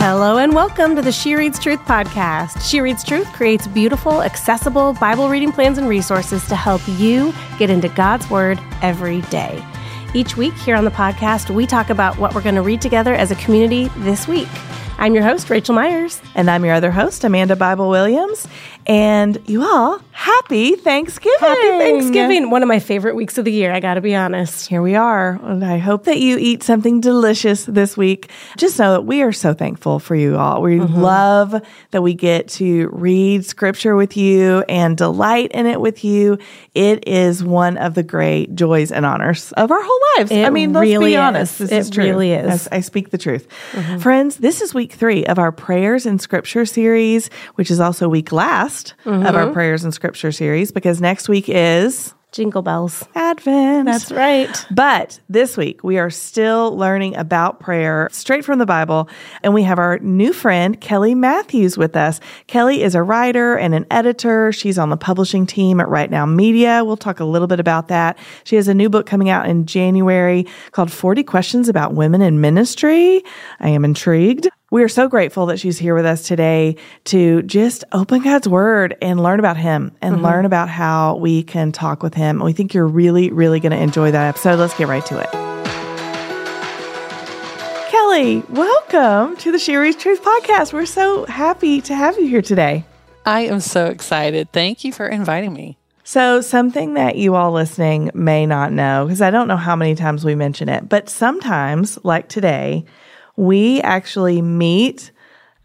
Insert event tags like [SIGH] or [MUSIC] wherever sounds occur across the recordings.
Hello and welcome to the She Reads Truth podcast. She Reads Truth creates beautiful, accessible Bible reading plans and resources to help you get into God's Word every day. Each week here on the podcast, we talk about what we're going to read together as a community this week. I'm your host, Rachel Myers. And I'm your other host, Amanda Bible Williams. And you all, happy Thanksgiving. Happy Thanksgiving. One of my favorite weeks of the year, I got to be honest. Here we are. And I hope that you eat something delicious this week. Just know that we are so thankful for you all. We mm-hmm. love that we get to read scripture with you and delight in it with you. It is one of the great joys and honors of our whole lives. It I mean, let's really be honest. Is. This it is really is. I, I speak the truth. Mm-hmm. Friends, this is week three of our prayers and scripture series, which is also week last mm-hmm. of our mm-hmm. prayers and scripture series because next week is Jingle bells. Advent. That's right. But this week, we are still learning about prayer straight from the Bible. And we have our new friend, Kelly Matthews, with us. Kelly is a writer and an editor. She's on the publishing team at Right Now Media. We'll talk a little bit about that. She has a new book coming out in January called 40 Questions About Women in Ministry. I am intrigued. We are so grateful that she's here with us today to just open God's word and learn about him and mm-hmm. learn about how we can talk with him. And we think you're really, really going to enjoy that episode. Let's get right to it. Kelly, welcome to the She Reads Truth podcast. We're so happy to have you here today. I am so excited. Thank you for inviting me. So, something that you all listening may not know, because I don't know how many times we mention it, but sometimes, like today, we actually meet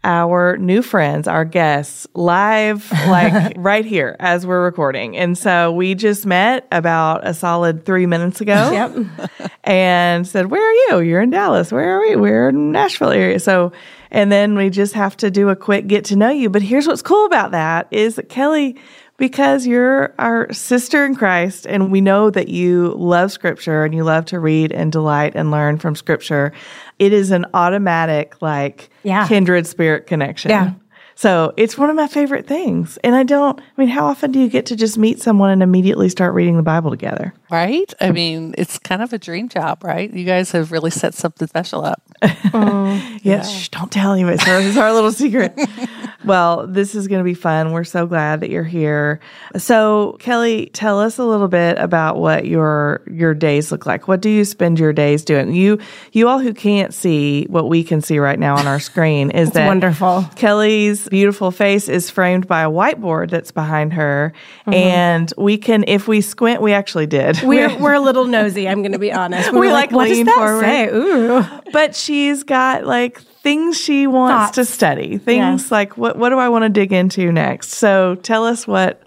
our new friends, our guests, live, like [LAUGHS] right here as we're recording. And so we just met about a solid three minutes ago. [LAUGHS] Yep. and said, Where are you? You're in Dallas. Where are we? We're in Nashville area. So, and then we just have to do a quick get to know you. But here's what's cool about that is that Kelly because you're our sister in Christ and we know that you love scripture and you love to read and delight and learn from scripture. It is an automatic like yeah. kindred spirit connection. Yeah. So it's one of my favorite things. And I don't, I mean, how often do you get to just meet someone and immediately start reading the Bible together? Right? I mean, it's kind of a dream job, right? You guys have really set something special up. [LAUGHS] Oh, [LAUGHS] yes, yeah. shh, don't tell anybody. It's our, it's our little secret. [LAUGHS] well, this is going to be fun. We're so glad that you're here. So, Kelly, tell us a little bit about what your your days look like. What do you spend your days doing? You you all who can't see what we can see right now on our screen is that wonderful. Kelly's beautiful face is framed by a whiteboard that's behind her, mm-hmm. and we can, if we squint, we actually did. We're [LAUGHS] we're a little nosy. I'm going to be honest. We, we like, like what does that forward. say? Ooh, but she's got like things she wants Thoughts. to study. Things yeah. like what what do I want to dig into next? So tell us what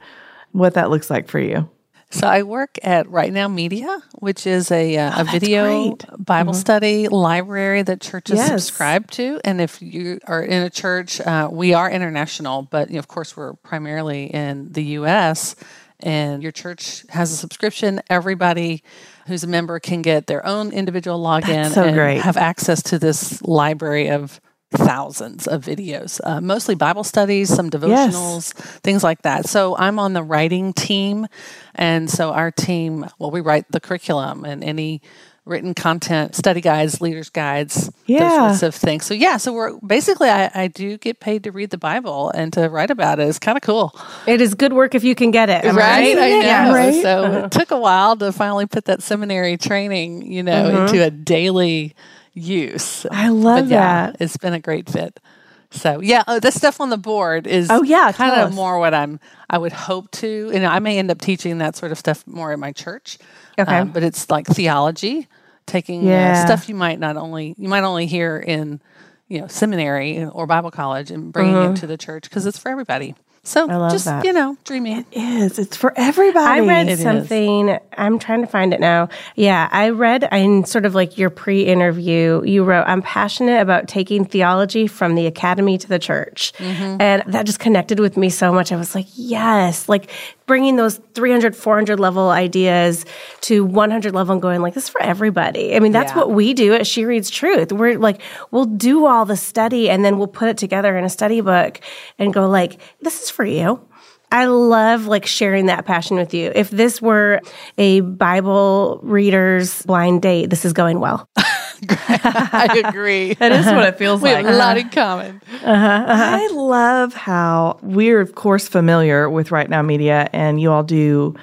what that looks like for you. So I work at Right Now Media, which is a, uh, oh, a video Bible mm-hmm. study library that churches yes. subscribe to. And if you are in a church, uh, we are international, but you know, of course we're primarily in the U.S. And your church has a subscription. Everybody who's a member can get their own individual login so and great. have access to this library of thousands of videos, uh, mostly Bible studies, some devotionals, yes. things like that. So I'm on the writing team. And so our team, well, we write the curriculum and any written content, study guides, leaders guides, yeah. those sorts of things. So yeah, so we're basically I, I do get paid to read the Bible and to write about it. It's kind of cool. It is good work if you can get it, right? right? I know. Yeah, right? So it took a while to finally put that seminary training, you know, mm-hmm. into a daily use. I love that. It's been a great fit. So yeah, uh, the stuff on the board is oh yeah, kind of more what I'm I would hope to. You know, I may end up teaching that sort of stuff more at my church. Okay, um, but it's like theology, taking yeah. uh, stuff you might not only you might only hear in you know seminary or Bible college and bringing mm-hmm. it to the church because it's for everybody. So just that. you know, dreaming. It is. It's for everybody. I read it something. Is. I'm trying to find it now. Yeah, I read in sort of like your pre-interview. You wrote, "I'm passionate about taking theology from the academy to the church," mm-hmm. and that just connected with me so much. I was like, "Yes!" Like bringing those 300 400 level ideas to 100 level and going like this is for everybody i mean that's yeah. what we do at she reads truth we're like we'll do all the study and then we'll put it together in a study book and go like this is for you I love like sharing that passion with you. If this were a Bible reader's blind date, this is going well. [LAUGHS] [LAUGHS] I agree. that is what it feels we like. We have a lot in common. Uh-huh, uh-huh. I love how we're, of course, familiar with Right Now Media, and you all do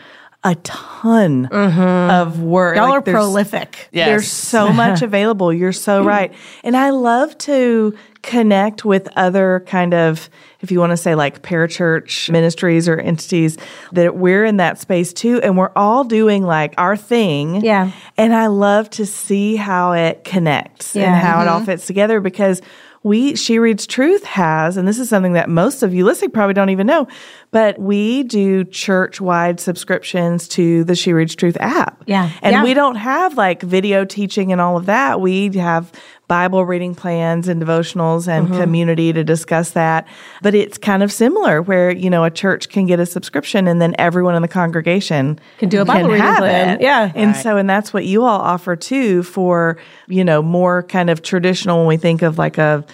a ton mm-hmm. of work. Y'all like are prolific. Yes. There's so much [LAUGHS] available. You're so right. And I love to connect with other kind of, if you want to say like parachurch ministries or entities, that we're in that space too. And we're all doing like our thing. Yeah. And I love to see how it connects yeah. and how mm-hmm. it all mm-hmm. fits together because we, She Reads Truth has, and this is something that most of you listening probably don't even know, but we do church wide subscriptions to the She Reads Truth app. Yeah. And yeah. we don't have like video teaching and all of that. We have Bible reading plans and devotionals and mm-hmm. community to discuss that. But it's kind of similar where, you know, a church can get a subscription and then everyone in the congregation can do a Bible reading plan. It. Yeah. And right. so, and that's what you all offer too for, you know, more kind of traditional when we think of like a,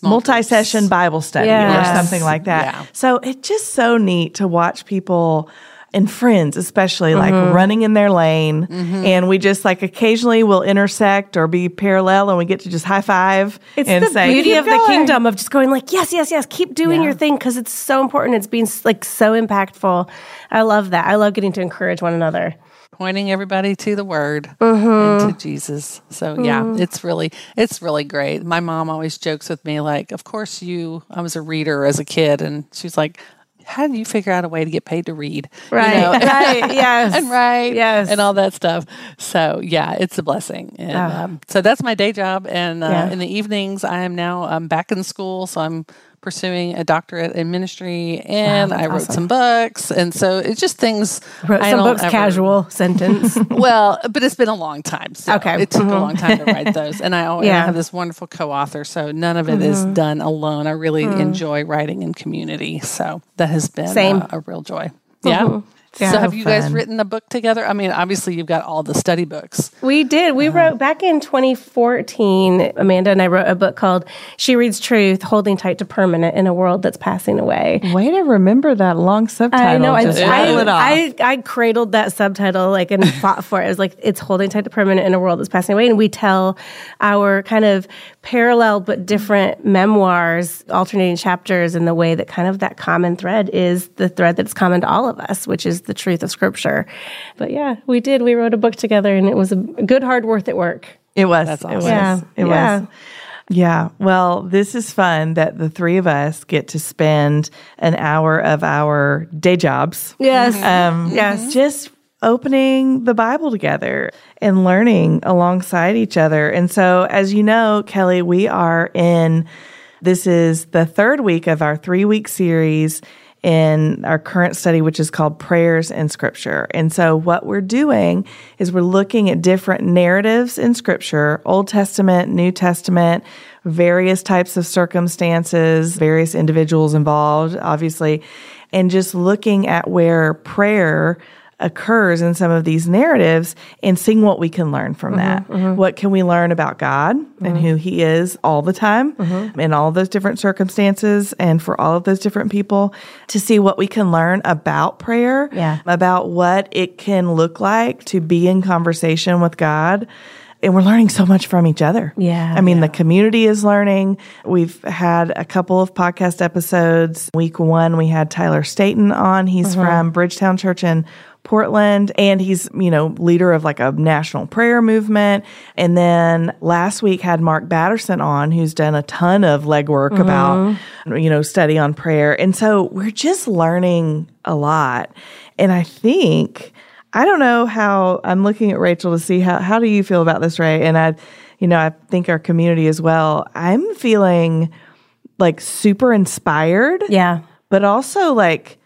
multi-session Bible study yes. or something like that. Yeah. So it's just so neat to watch people and friends, especially like mm-hmm. running in their lane. Mm-hmm. And we just like occasionally will intersect or be parallel and we get to just high five. It's and the say, beauty of going. the kingdom of just going like, yes, yes, yes, keep doing yeah. your thing because it's so important. It's been like so impactful. I love that. I love getting to encourage one another pointing everybody to the word mm-hmm. and to Jesus. So yeah, mm-hmm. it's really it's really great. My mom always jokes with me like, "Of course you I was a reader as a kid." And she's like, how do you figure out a way to get paid to read? Right, you know? [LAUGHS] right, [LAUGHS] yes, and right. yes, and all that stuff. So yeah, it's a blessing. And oh. um, so that's my day job. And uh, yeah. in the evenings, I am now I'm back in school, so I'm pursuing a doctorate in ministry, and wow, I wrote awesome. some books, and so it's just things. Wrote I some books, ever, casual [LAUGHS] sentence. [LAUGHS] well, but it's been a long time. So okay, it took mm-hmm. a long time to write [LAUGHS] those, and I, always, yeah. I have this wonderful co-author, so none of it mm-hmm. is done alone. I really mm-hmm. enjoy writing in community, so that has been a, a, real joy. Yeah. Yeah, so have you guys written a book together? I mean, obviously you've got all the study books. We did. We uh-huh. wrote back in 2014. Amanda and I wrote a book called "She Reads Truth: Holding Tight to Permanent in a World That's Passing Away." Way to remember that long subtitle. I know. I, I, I, I, cradled that subtitle like and [LAUGHS] fought for it. It was like it's holding tight to permanent in a world that's passing away, and we tell our kind of parallel but different memoirs, alternating chapters, in the way that kind of that common thread is the thread that's common to all of us, which is the truth of Scripture. But yeah, we did. We wrote a book together, and it was a good, hard, worth it work. It was. That's awesome. It was. Yeah. It yeah. was. Yeah. Well, this is fun that the three of us get to spend an hour of our day jobs. Yes. Um, yes. Just opening the Bible together and learning alongside each other. And so, as you know, Kelly, we are in this is the third week of our three week series in our current study, which is called Prayers in Scripture. And so, what we're doing is we're looking at different narratives in Scripture Old Testament, New Testament, various types of circumstances, various individuals involved, obviously, and just looking at where prayer occurs in some of these narratives and seeing what we can learn from mm-hmm, that. Mm-hmm. What can we learn about God mm-hmm. and who He is all the time mm-hmm. in all those different circumstances and for all of those different people to see what we can learn about prayer, yeah. about what it can look like to be in conversation with God and we're learning so much from each other. Yeah. I mean, yeah. the community is learning. We've had a couple of podcast episodes. Week one, we had Tyler Staton on. He's mm-hmm. from Bridgetown Church in Portland and he's, you know, leader of like a national prayer movement. And then last week had Mark Batterson on who's done a ton of legwork mm-hmm. about, you know, study on prayer. And so we're just learning a lot. And I think, I don't know how I'm looking at Rachel to see how, how do you feel about this, Ray? And I, you know, I think our community as well. I'm feeling like super inspired. Yeah. But also like,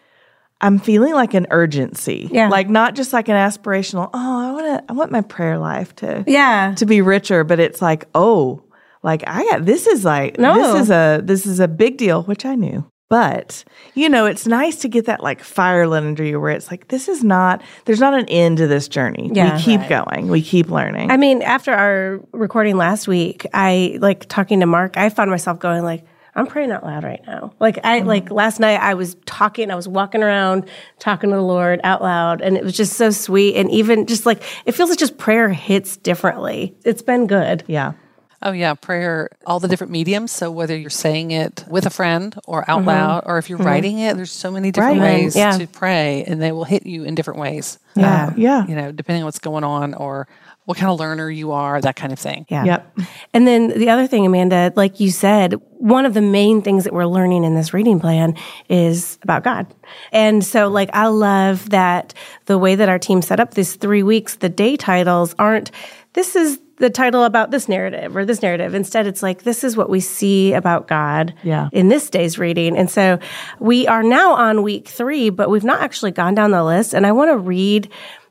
I'm feeling like an urgency. Yeah. Like not just like an aspirational, oh, I want to I want my prayer life to Yeah. to be richer, but it's like, oh, like I got this is like no. this is a this is a big deal, which I knew. But, you know, it's nice to get that like fire lit under you where it's like, this is not, there's not an end to this journey. Yeah, we keep right. going. We keep learning. I mean, after our recording last week, I like talking to Mark, I found myself going like, I'm praying out loud right now. Like I mm-hmm. like last night I was talking, I was walking around talking to the Lord out loud and it was just so sweet and even just like it feels like just prayer hits differently. It's been good. Yeah. Oh, yeah. Prayer, all the different mediums. So, whether you're saying it with a friend or out mm-hmm. loud, or if you're mm-hmm. writing it, there's so many different right. ways yeah. to pray, and they will hit you in different ways. Yeah. Um, yeah. You know, depending on what's going on or what kind of learner you are, that kind of thing. Yeah. Yep. And then the other thing, Amanda, like you said, one of the main things that we're learning in this reading plan is about God. And so, like, I love that the way that our team set up these three weeks, the day titles aren't, this is the title about this narrative or this narrative. Instead, it's like, this is what we see about God yeah. in this day's reading. And so we are now on week three, but we've not actually gone down the list. And I want to read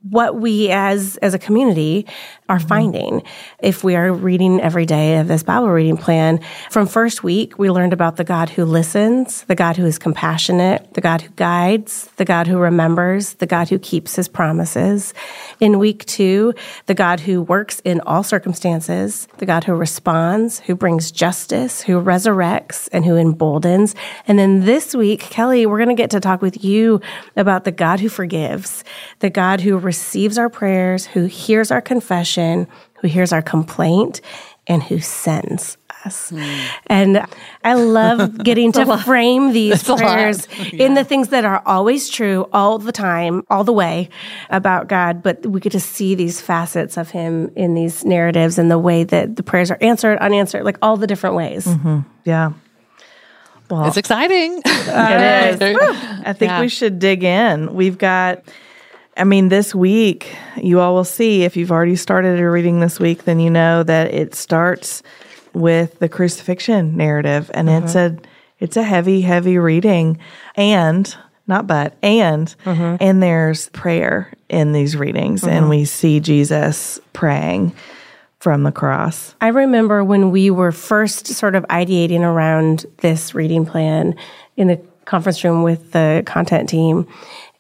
what we as as a community are mm-hmm. finding if we are reading every day of this Bible reading plan. From first week, we learned about the God who listens, the God who is compassionate, the God who guides, the God who remembers, the God who keeps his promises. In week two, the God who works in all circumstances, the God who responds, who brings justice, who resurrects, and who emboldens. And then this week, Kelly, we're going to get to talk with you about the God who forgives, the God who receives our prayers, who hears our confession, who hears our complaint, and who sends us. Mm. And I love [LAUGHS] getting to frame these prayers yeah. in the things that are always true all the time, all the way about God. But we get to see these facets of Him in these narratives and the way that the prayers are answered, unanswered, like all the different ways. Mm-hmm. Yeah. Well, it's exciting. [LAUGHS] it is. I think yeah. we should dig in. We've got I mean, this week, you all will see if you've already started a reading this week, then you know that it starts with the crucifixion narrative, and mm-hmm. it's a it's a heavy, heavy reading, and not but and mm-hmm. and there's prayer in these readings, mm-hmm. and we see Jesus praying from the cross. I remember when we were first sort of ideating around this reading plan in the conference room with the content team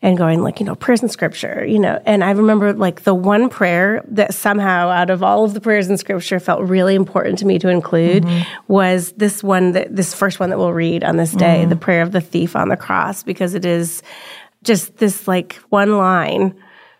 and going like, you know, prayers in scripture, you know. And I remember like the one prayer that somehow out of all of the prayers in scripture felt really important to me to include mm-hmm. was this one that this first one that we'll read on this day, mm-hmm. the prayer of the thief on the cross, because it is just this like one line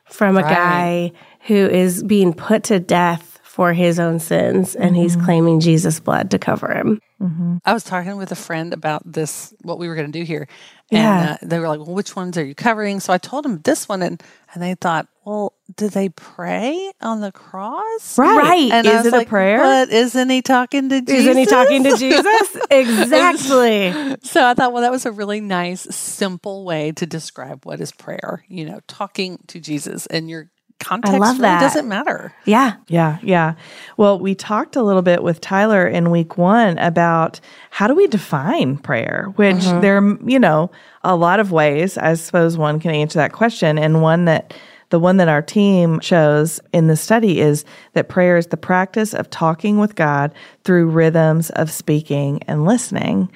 from a right. guy who is being put to death for his own sins and mm-hmm. he's claiming Jesus' blood to cover him. Mm-hmm. I was talking with a friend about this, what we were going to do here. And yeah. uh, they were like, well, which ones are you covering? So I told them this one. And, and they thought, well, do they pray on the cross? Right. right. And Is it like, a prayer? But isn't he talking to Jesus? Isn't he talking to [LAUGHS] Jesus? exactly. [LAUGHS] so I thought, well, that was a really nice, simple way to describe what is prayer. You know, talking to Jesus. And you're context I love really that. doesn't matter. Yeah. Yeah. Yeah. Well, we talked a little bit with Tyler in week one about how do we define prayer, which mm-hmm. there, you know, a lot of ways. I suppose one can answer that question. And one that, the one that our team chose in the study is that prayer is the practice of talking with God through rhythms of speaking and listening.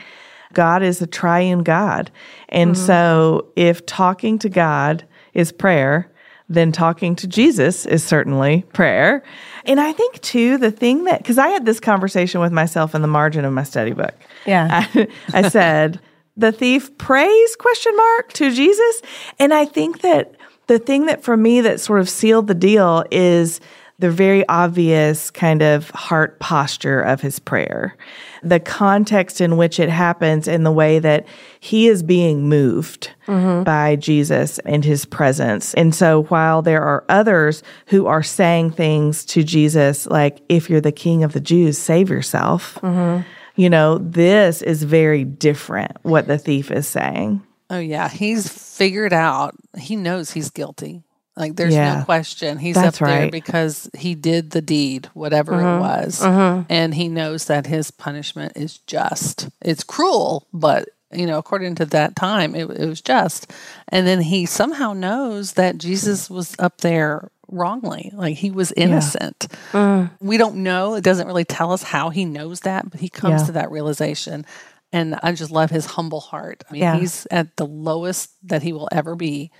God is a triune God. And mm-hmm. so if talking to God is prayer, then talking to Jesus is certainly prayer. And I think too, the thing that, because I had this conversation with myself in the margin of my study book. Yeah. I, [LAUGHS] I said, the thief prays question mark to Jesus. And I think that the thing that for me that sort of sealed the deal is the very obvious kind of heart posture of his prayer, the context in which it happens, and the way that he is being moved mm-hmm. by Jesus and his presence. And so while there are others who are saying things to Jesus, like, if you're the king of the Jews, save yourself, mm-hmm. you know, this is very different what the thief is saying. Oh, yeah. He's figured out, he knows he's guilty. Like there's yeah, no question. He's up there right. because he did the deed, whatever mm-hmm, it was. Mm-hmm. And he knows that his punishment is just. It's cruel, but you know, according to that time, it, it was just. And then he somehow knows that Jesus was up there wrongly. Like he was innocent. Yeah. Mm. We don't know. It doesn't really tell us how he knows that, but he comes yeah. to that realization. And I just love his humble heart. I mean, yeah. he's at the lowest that he will ever be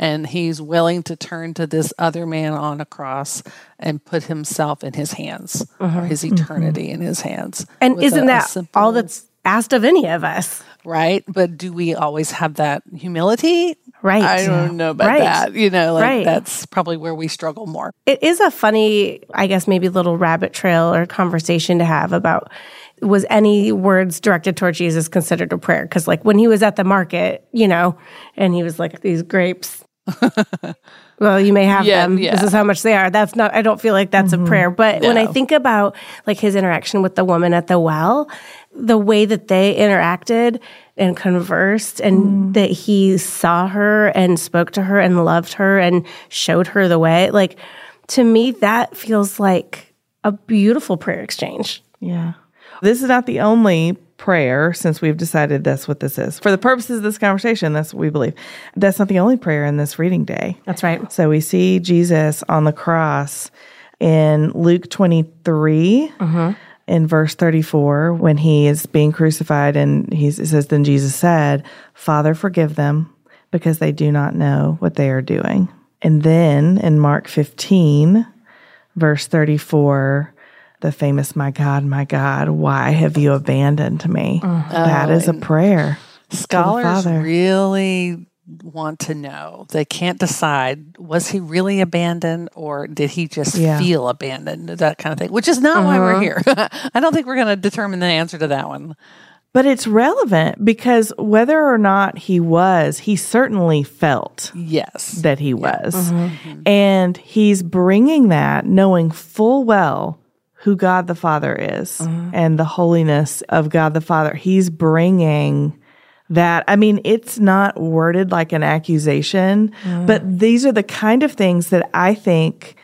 and he's willing to turn to this other man on a cross and put himself in his hands uh-huh. or his mm-hmm. eternity mm-hmm. in his hands. And isn't a, that a simple, all that's asked of any of us. Right. But do we always have that humility? Right. I don't know about Right. that. You know, like Right. that's probably where we struggle more. It is a funny, I guess, maybe little rabbit trail or conversation to have about was any words directed toward Jesus considered a prayer? Because, like, when he was at the market, you know, and he was like, these grapes, [LAUGHS] well, you may have Yeah, them. yeah. This is how much they are. That's not, I don't feel like that's a mm-hmm. prayer. But when I think about like his interaction with the woman at the well, the way that they interacted and conversed and mm. that he saw her and spoke to her and loved her and showed her the way, like to me, that feels like a beautiful prayer exchange. Yeah. This is not the only prayer since we've decided that's what this is. For the purposes of this conversation, that's what we believe. That's not the only prayer in this reading day. That's right. So we see Jesus on the cross in Luke 23 mm-hmm. in verse 34 when he is being crucified and he says, Then Jesus said, Father, forgive them because they do not know what they are doing. And then in Mark 15, verse 34, the famous, My God, my God, why have you abandoned me? Mm-hmm. That is a oh, prayer. Scholars really want to know. They can't decide was he really abandoned or did he just Yeah. feel abandoned? That kind of thing, which is not why we're mm-hmm. here. [LAUGHS] I don't think we're going to determine the answer to that one. But it's relevant because whether or not he was, he certainly felt Yes. that he was. Mm-hmm. And he's bringing that knowing full well who God the Father is uh-huh. and the holiness of God the Father. He's bringing that. I mean, it's not worded like an accusation, uh-huh. but these are the kind of things that I think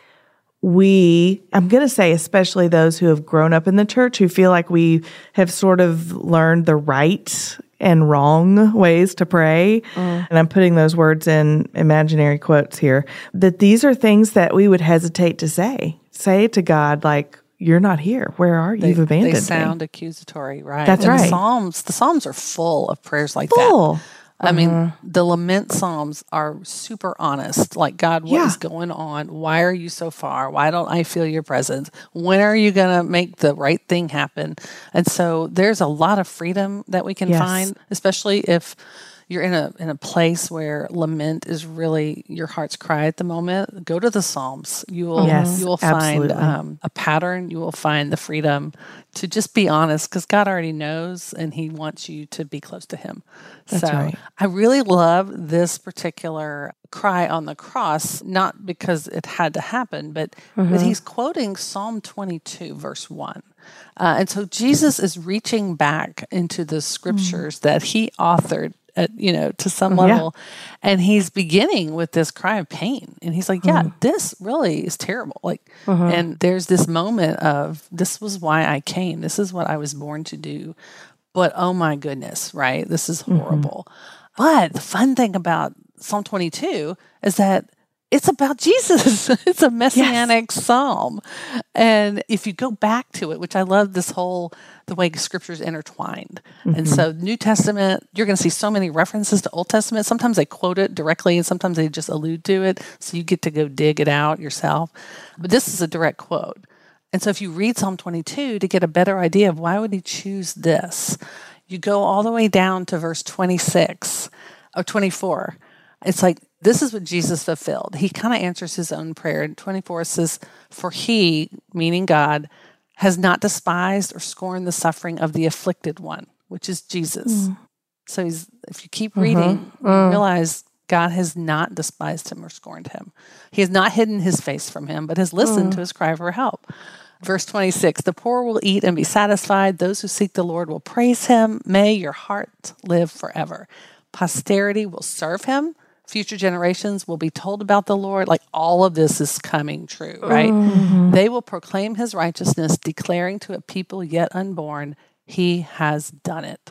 we, I'm going to say, especially those who have grown up in the church who feel like we have sort of learned the right and wrong ways to pray. Uh-huh. And I'm putting those words in imaginary quotes here that these are things that we would hesitate to say. Say to God, like, you're not here. Where are you? You've abandoned they me. sound accusatory, right? That's And right. The Psalms, the Psalms are full of prayers like Full. that. I mean, uh-huh. the lament psalms are super honest. Like, God, what is Yeah. going on? Why are you so far? Why don't I feel your presence? When are you going to make the right thing happen? And so there's a lot of freedom that we can Yes. find, especially if you're in a in a place where lament is really your heart's cry at the moment. Go to the Psalms. You will Yes, you will find um, a pattern. You will find the freedom to just be honest because God already knows and He wants you to be close to Him. so right. I really love this particular cry on the cross, not because it had to happen, but but He's quoting Psalm 22, verse 1. Uh, and so Jesus is reaching back into the scriptures that he authored at, you know, to some Yeah. level. And he's beginning with this cry of pain. And he's like, yeah, mm. this really is terrible. Like, uh-huh. and there's this moment of this was why I came. This is what I was born to do. But oh my goodness, right? This is mm-hmm. horrible. But the fun thing about Psalm 22 is that it's about Jesus. [LAUGHS] it's a messianic psalm. And if you go back to it, which I love this whole the way scriptures intertwined. And mm-hmm. so New Testament, you're going to see so many references to Old Testament. Sometimes they quote it directly and sometimes they just allude to it, so you get to go dig it out yourself. But this is a direct quote. And so if you read Psalm 22 to get a better idea of why would he choose this, you go all the way down to verse 26 or 24. It's like this is what Jesus fulfilled. He kind of answers his own prayer. And 24 says, For he, meaning God, has not despised or scorned the suffering of the afflicted one, which is Jesus. Mm. So he's, if you keep mm-hmm. reading, you mm. realize God has not despised him or scorned him. He has not hidden his face from him, but has listened mm. to his cry for help. Verse 26 The poor will eat and be satisfied. Those who seek the Lord will praise him. May your heart live forever. Posterity will serve him. Future generations will be told about the Lord. Like all of this is coming true, right? Mm-hmm. They will proclaim his righteousness, declaring to a people yet unborn, he has done it.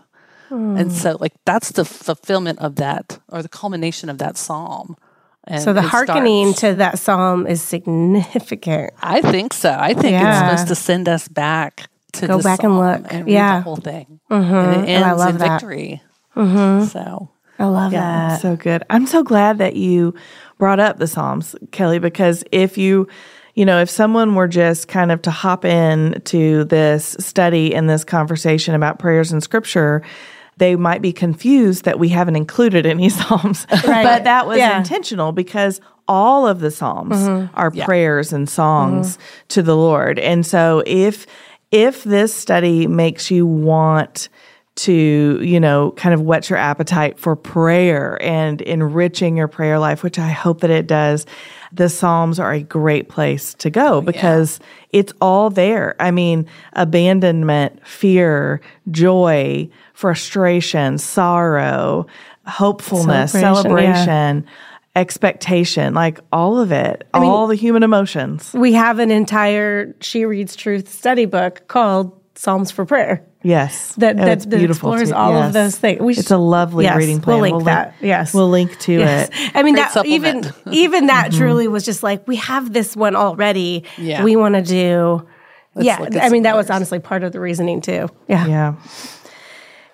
Mm. And so, like, that's the fulfillment of that, or the culmination of that psalm. And So the hearkening starts- to that psalm is significant. I think so. I think Yeah. it's supposed to send us back to Go back and look. and read Yeah. the whole thing. And mm-hmm. it ends I love in that. victory. Mm-hmm. So I love Yeah, that. so good. I'm so glad that you brought up the Psalms, Kelly, because if you you know, if someone were just kind of to hop in to this study and this conversation about prayers in scripture, they might be confused that we haven't included any [LAUGHS] Psalms. Right. but that was yeah. intentional because all of the Psalms mm-hmm. are yeah. prayers and songs mm-hmm. to the Lord. And so if if this study makes you want to, you know, kind of whet your appetite for prayer and enriching your prayer life, which I hope that it does, the Psalms are a great place to go oh, because yeah. it's all there. I mean, abandonment, fear, joy, frustration, sorrow, hopefulness, celebration. celebration yeah expectation, like all of it, I all mean, the human emotions. We have an entire She Reads Truth study book called Psalms for Prayer. Yes, that that, that explores all yes. of those things. We it's a lovely yes, reading plan. We'll link we'll that. Link, yes, we'll link to yes. it. I mean, Great that supplement. even [LAUGHS] even that mm-hmm. truly was just like we have this one already. Yeah, we want to do. Let's yeah, I mean that was honestly part of the reasoning too. Yeah, yeah.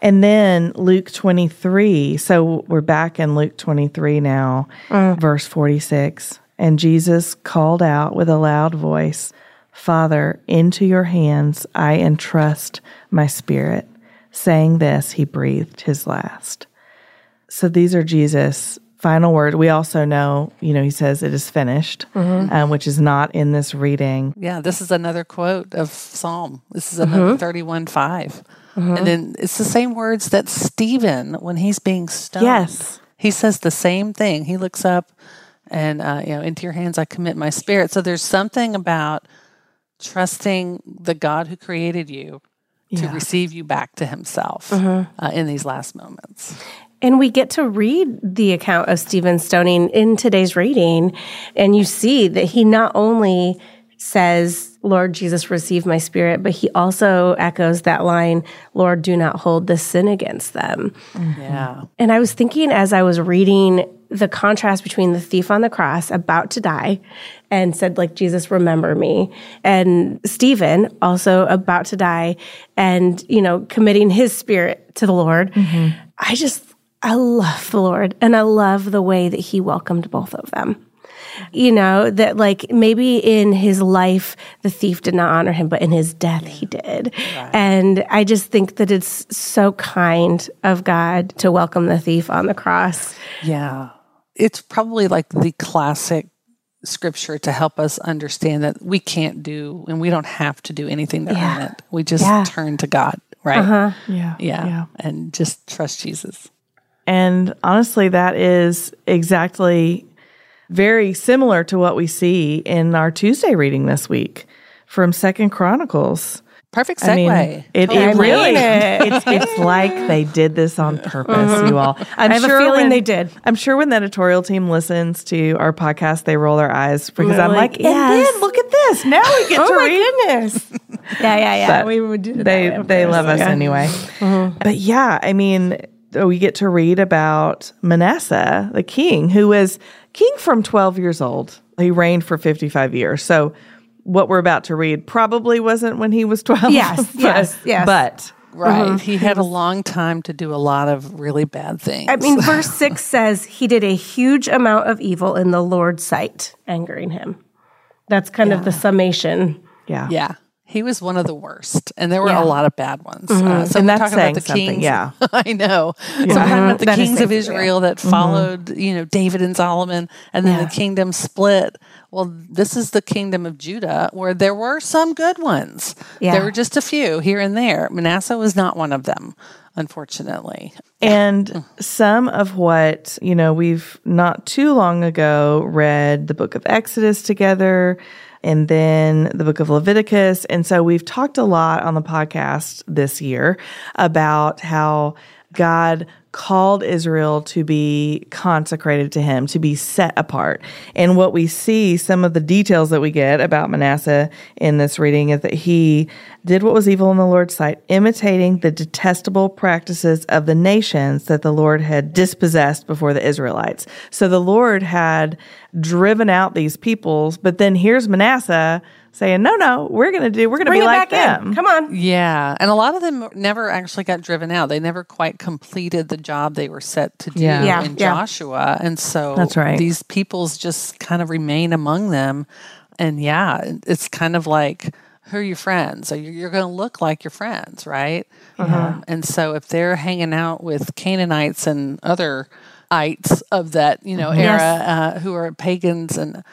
And then Luke 23. So we're back in Luke 23 now, mm. verse 46. And Jesus called out with a loud voice, Father, into your hands I entrust my spirit. Saying this, he breathed his last. So these are Jesus' final words. We also know, you know, he says it is finished, mm-hmm. um, which is not in this reading. Yeah, this is another quote of Psalm. This is another mm-hmm. 31 5. Mm-hmm. And then it's the same words that Stephen, when he's being stoned, yes. he says the same thing. He looks up and, uh, you know, into your hands I commit my spirit. So there's something about trusting the God who created you to yeah. receive you back to himself mm-hmm. uh, in these last moments. And we get to read the account of Stephen stoning in today's reading, and you see that he not only says, Lord Jesus, receive my spirit, but he also echoes that line, Lord, do not hold this sin against them. Mm-hmm. Yeah. And I was thinking as I was reading the contrast between the thief on the cross about to die and said, like, Jesus, remember me. And Stephen also about to die and, you know, committing his spirit to the Lord. Mm-hmm. I just, I love the Lord and I love the way that he welcomed both of them you know, that like maybe in his life, the thief did not honor him, but in his death, he did. Right. And I just think that it's so kind of God to welcome the thief on the cross. Yeah. It's probably like the classic scripture to help us understand that we can't do and we don't have to do anything to yeah. earn it. We just yeah. turn to God, right? Uh-huh. Yeah. yeah. Yeah. And just trust Jesus. And honestly, that is exactly very similar to what we see in our Tuesday reading this week from Second Chronicles. Perfect segue. I mean, it, it really it. it's it's like they did this on purpose, mm-hmm. you all. I'm I have sure a feeling when, they did. I'm sure when the editorial team listens to our podcast, they roll their eyes because I'm like, like yes. and then look at this. Now we get [LAUGHS] oh to my read. goodness. [LAUGHS] yeah, yeah, yeah. But we would do They they love us yeah. anyway. Mm-hmm. But yeah, I mean, we get to read about Manasseh, the king, who was king from 12 years old. He reigned for 55 years. So what we're about to read probably wasn't when he was [LAUGHS] 12. Yes, [LAUGHS] but, yes, yes. But Right. Mm-hmm. He had a long time to do a lot of really bad things. I mean, verse 6 [LAUGHS] says he did a huge amount of evil in the Lord's sight, angering him. That's kind yeah. of the summation. Yeah. Yeah. He was one of the worst, and there were yeah. a lot of bad ones. Mm-hmm. Uh, so and that's talking about the kings. Yeah, [LAUGHS] I know. Yeah. So talking about the that kings of Israel that mm-hmm. followed, you know, David and Solomon, and then yeah. the kingdom split. Well, this is the kingdom of Judah, where there were some good ones. Yeah. There were just a few here and there. Manasseh was not one of them unfortunately. And some of what, you know, we've not too long ago read the book of Exodus together and then the book of Leviticus. And so we've talked a lot on the podcast this year about how God called Israel to be consecrated to him, to be set apart. And what we see, some of the details that we get about Manasseh in this reading is that he did what was evil in the Lord's sight, imitating the detestable practices of the nations that the Lord had dispossessed before the Israelites. So the Lord had driven out these peoples, but then here's Manasseh saying, "No, no, we're going to do. We're going to be like them. In. Come on." Yeah, and a lot of them never actually got driven out. They never quite completed the job they were set to do yeah. in yeah. Joshua, and so that's right. These peoples just kind of remain among them And yeah, it's kind of like, who are your friends? So you're, you're going to look like your friends, right? Uh-huh. Um, and so if they're hanging out with Canaanites and other ites of that, you know, era yes. uh, who are pagans and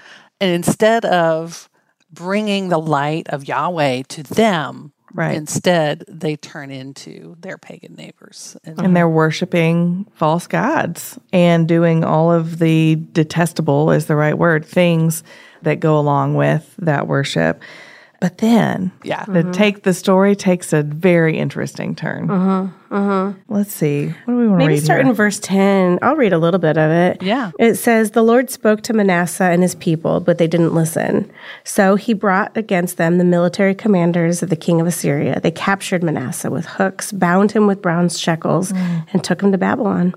and instead of bringing the light of Yahweh to them, Right. Instead, they turn into their pagan neighbors. And, and, they're worshiping false gods and doing all of the detestable, is the right word, things that go along with that worship. But then, yeah, the mm-hmm. take the story takes a very interesting turn. Mm-hmm. Mm-hmm. Let's see. What do we want to read? Maybe start here? in verse ten. I'll read a little bit of it. Yeah. It says, "The Lord spoke to Manasseh and his people, but they didn't listen. So he brought against them the military commanders of the king of Assyria. They captured Manasseh with hooks, bound him with bronze shackles, mm. and took him to Babylon."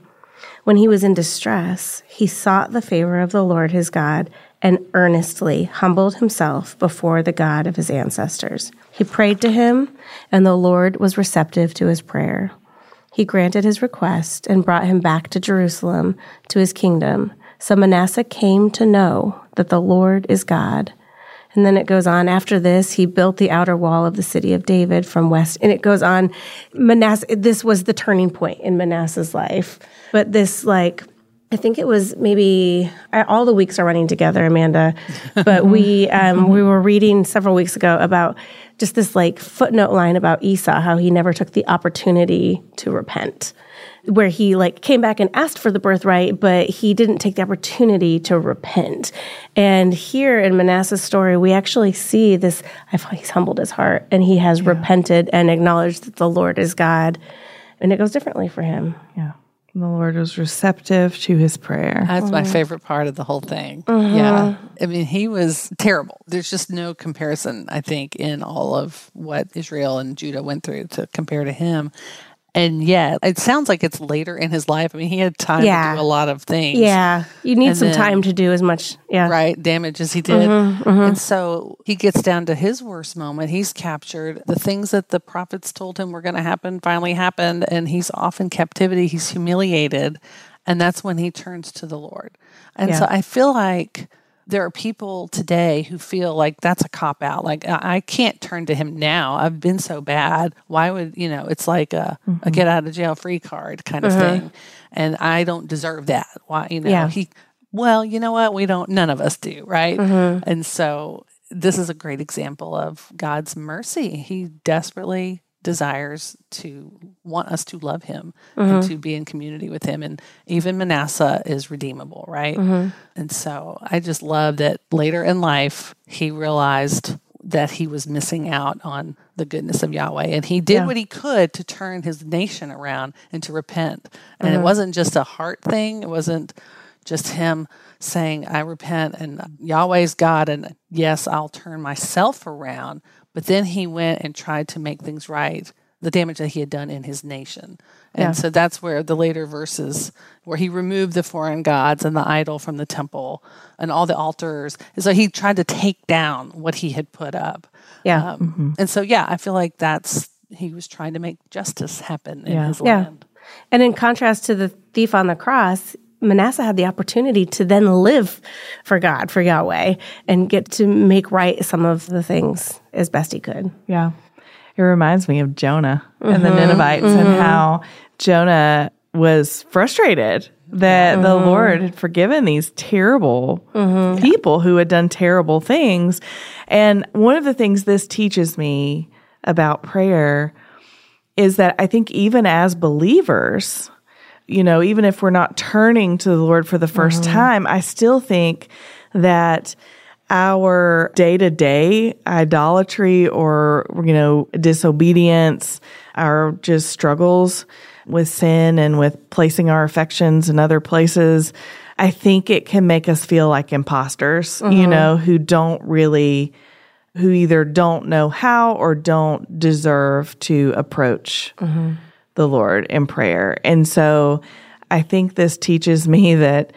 When he was in distress, he sought the favor of the Lord his God and earnestly humbled himself before the God of his ancestors. He prayed to him, and the Lord was receptive to his prayer. He granted his request and brought him back to Jerusalem, to his kingdom. So Manasseh came to know that the Lord is God. And then it goes on. After this, he built the outer wall of the city of David from west. And it goes on. Manasseh, this was the turning point in Manasseh's life. But this, like, I think it was maybe all the weeks are running together, Amanda. [LAUGHS] But we um, we were reading several weeks ago about just this like footnote line about Esau, how he never took the opportunity to repent, where he like came back and asked for the birthright, but he didn't take the opportunity to repent. And here in Manasseh's story, we actually see this. I've, he's humbled his heart and he has yeah. repented and acknowledged that the Lord is God, and it goes differently for him. Yeah. The Lord was receptive to his prayer. That's mm-hmm. my favorite part of the whole thing. Mm-hmm. Yeah. I mean, he was terrible. There's just no comparison, I think, in all of what Israel and Judah went through to compare to him. And yet, it sounds like it's later in his life. I mean, he had time yeah. to do a lot of things. Yeah. You need and some then, time to do as much, yeah. Right, damage as he did. Mm-hmm, mm-hmm. And so he gets down to his worst moment. He's captured. The things that the prophets told him were going to happen finally happened. And he's off in captivity. He's humiliated. And that's when he turns to the Lord. And yeah. so I feel like there are people today who feel like that's a cop out. Like I can't turn to him now. I've been so bad. Why would you know? It's like a, mm-hmm. a get out of jail free card kind of mm-hmm. thing, and I don't deserve that. Why you know yeah. he? Well, you know what? We don't. None of us do, right? Mm-hmm. And so this is a great example of God's mercy. He desperately desires to want us to love him mm-hmm. and to be in community with him. And even Manasseh is redeemable, right? Mm-hmm. And so I just love that later in life, he realized that he was missing out on the goodness of Yahweh. And he did yeah. what he could to turn his nation around and to repent. And mm-hmm. it wasn't just a heart thing, it wasn't just him saying, I repent and Yahweh's God, and yes, I'll turn myself around but then he went and tried to make things right, the damage that he had done in his nation. And yeah. so that's where the later verses, where he removed the foreign gods and the idol from the temple and all the altars. And so he tried to take down what he had put up. Yeah. Um, mm-hmm. And so, yeah, I feel like that's, he was trying to make justice happen in yeah. his land. Yeah. And in contrast to the thief on the cross, Manasseh had the opportunity to then live for God, for Yahweh, and get to make right some of the things as best he could. Yeah. It reminds me of Jonah mm-hmm. and the mm-hmm. Ninevites mm-hmm. and how Jonah was frustrated that mm-hmm. the Lord had forgiven these terrible mm-hmm. people who had done terrible things. And one of the things this teaches me about prayer is that I think even as believers, you know, even if we're not turning to the Lord for the 1st mm-hmm. time, I still think that our day to day idolatry or, you know, disobedience, our just struggles with sin and with placing our affections in other places, I think it can make us feel like imposters, mm-hmm. you know, who don't really, who either don't know how or don't deserve to approach. Mm-hmm the Lord in prayer. And so I think this teaches me that,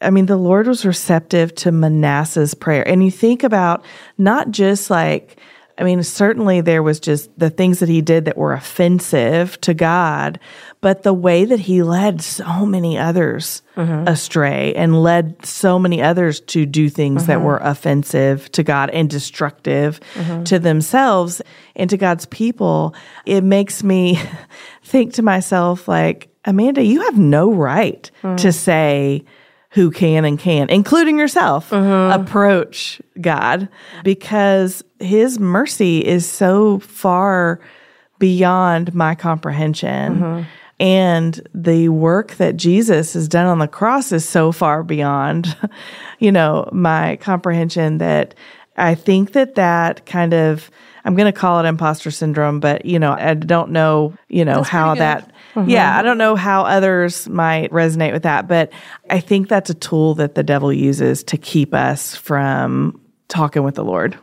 I mean, the Lord was receptive to Manasseh's prayer. And you think about not just like I mean, certainly there was just the things that he did that were offensive to God, but the way that he led so many others mm-hmm. astray and led so many others to do things mm-hmm. that were offensive to God and destructive mm-hmm. to themselves and to God's people, it makes me [LAUGHS] think to myself, like, Amanda, you have no right mm. to say, who can and can't, including yourself, mm-hmm. approach God because His mercy is so far beyond my comprehension. Mm-hmm. And the work that Jesus has done on the cross is so far beyond, [LAUGHS] you know, my comprehension that I think that that kind of, I'm going to call it imposter syndrome, but, you know, I don't know, you know, That's how that Mm-hmm. Yeah, I don't know how others might resonate with that, but I think that's a tool that the devil uses to keep us from talking with the Lord.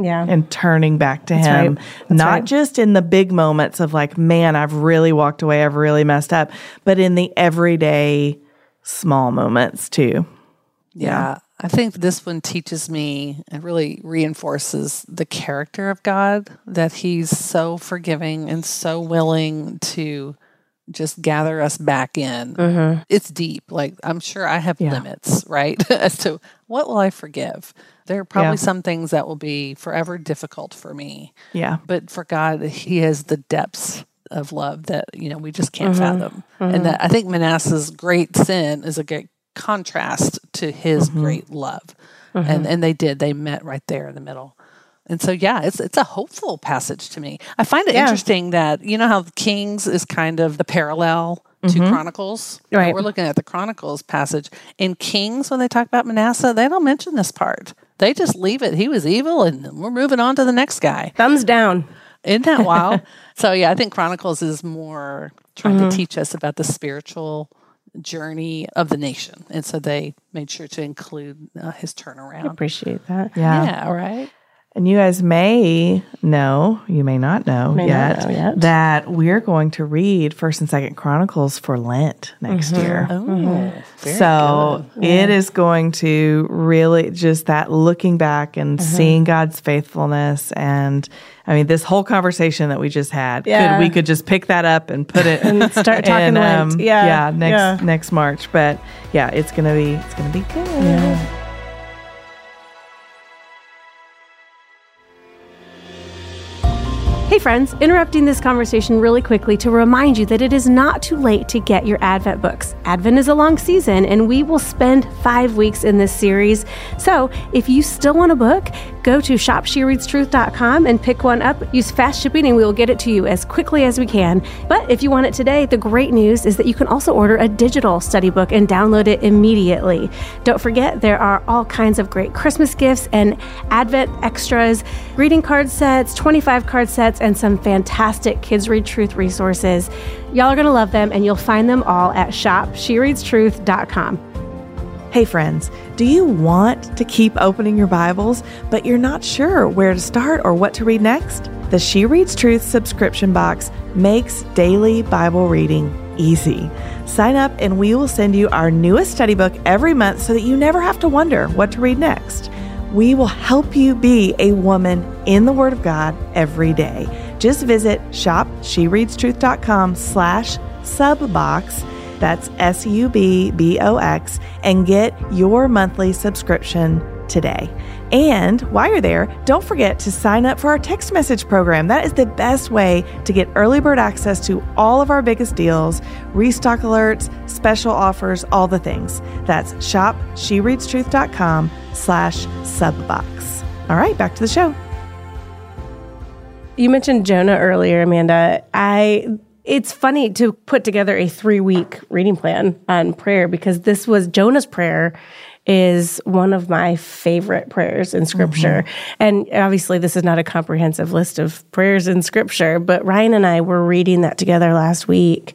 Yeah. And turning back to that's him. Right. Not right. just in the big moments of like, man, I've really walked away, I've really messed up, but in the everyday small moments too. Yeah. yeah. I think this one teaches me and really reinforces the character of God that He's so forgiving and so willing to just gather us back in. Mm-hmm. It's deep. Like I'm sure I have yeah. limits, right? [LAUGHS] As to what will I forgive. There are probably yeah. some things that will be forever difficult for me. Yeah. But for God, He has the depths of love that, you know, we just can't mm-hmm. fathom. Mm-hmm. And that I think Manasseh's great sin is a great contrast to his mm-hmm. great love. Mm-hmm. And and they did. They met right there in the middle. And so, yeah, it's it's a hopeful passage to me. I find it yeah. interesting that you know how Kings is kind of the parallel to mm-hmm. Chronicles. Right. We're looking at the Chronicles passage in Kings when they talk about Manasseh. They don't mention this part. They just leave it. He was evil, and we're moving on to the next guy. Thumbs down. Isn't that [LAUGHS] wild? so yeah, I think Chronicles is more trying mm-hmm. to teach us about the spiritual journey of the nation, and so they made sure to include uh, his turnaround. I appreciate that. Yeah. Yeah. Right. And you guys may know, you may not know, may yet, not know yet, that we're going to read First and Second Chronicles for Lent next mm-hmm. year. Oh, mm-hmm. so yeah. it is going to really just that looking back and mm-hmm. seeing God's faithfulness and I mean, this whole conversation that we just had, yeah. could, we could just pick that up and put it [LAUGHS] and start talking in, um, yeah, yeah, next yeah. next March. But yeah, it's gonna be it's gonna be good. Yeah. Friends, interrupting this conversation really quickly to remind you that it is not too late to get your Advent books. Advent is a long season, and we will spend five weeks in this series. So, if you still want a book, go to shopshereadstruth.com and pick one up. Use fast shipping, and we will get it to you as quickly as we can. But if you want it today, the great news is that you can also order a digital study book and download it immediately. Don't forget, there are all kinds of great Christmas gifts and Advent extras, greeting card sets, 25 card sets and some fantastic Kids Read Truth resources. Y'all are going to love them, and you'll find them all at shopshereadstruth.com. Hey, friends, do you want to keep opening your Bibles, but you're not sure where to start or what to read next? The She Reads Truth subscription box makes daily Bible reading easy. Sign up, and we will send you our newest study book every month so that you never have to wonder what to read next we will help you be a woman in the Word of God every day. Just visit shopshereadstruth.com slash subbox, that's S-U-B-B-O-X, and get your monthly subscription today. And while you're there, don't forget to sign up for our text message program. That is the best way to get early bird access to all of our biggest deals, restock alerts, special offers, all the things. That's shopshereadstruth.com slash subbox. All right, back to the show. You mentioned Jonah earlier, Amanda. I it's funny to put together a three week reading plan on prayer because this was Jonah's prayer is one of my favorite prayers in scripture. Mm-hmm. And obviously, this is not a comprehensive list of prayers in scripture, but Ryan and I were reading that together last week.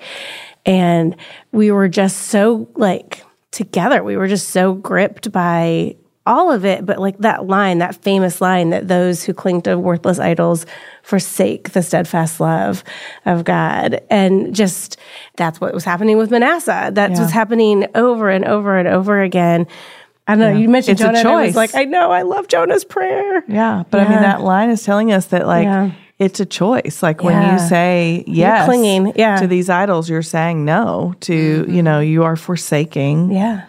And we were just so like together. We were just so gripped by all of it, but like that line, that famous line that those who cling to worthless idols forsake the steadfast love of God. And just that's what was happening with Manasseh. That's yeah. what's happening over and over and over again I know Yeah. you mentioned It's a Jonah. was choice. like, I know, I love Jonah's prayer. Yeah. But I mean, that line is telling us that, like, Yeah. it's a choice. Like when you say yes clinging, yeah. to these idols, you're saying no to, mm-hmm. you know, you are forsaking. Yeah.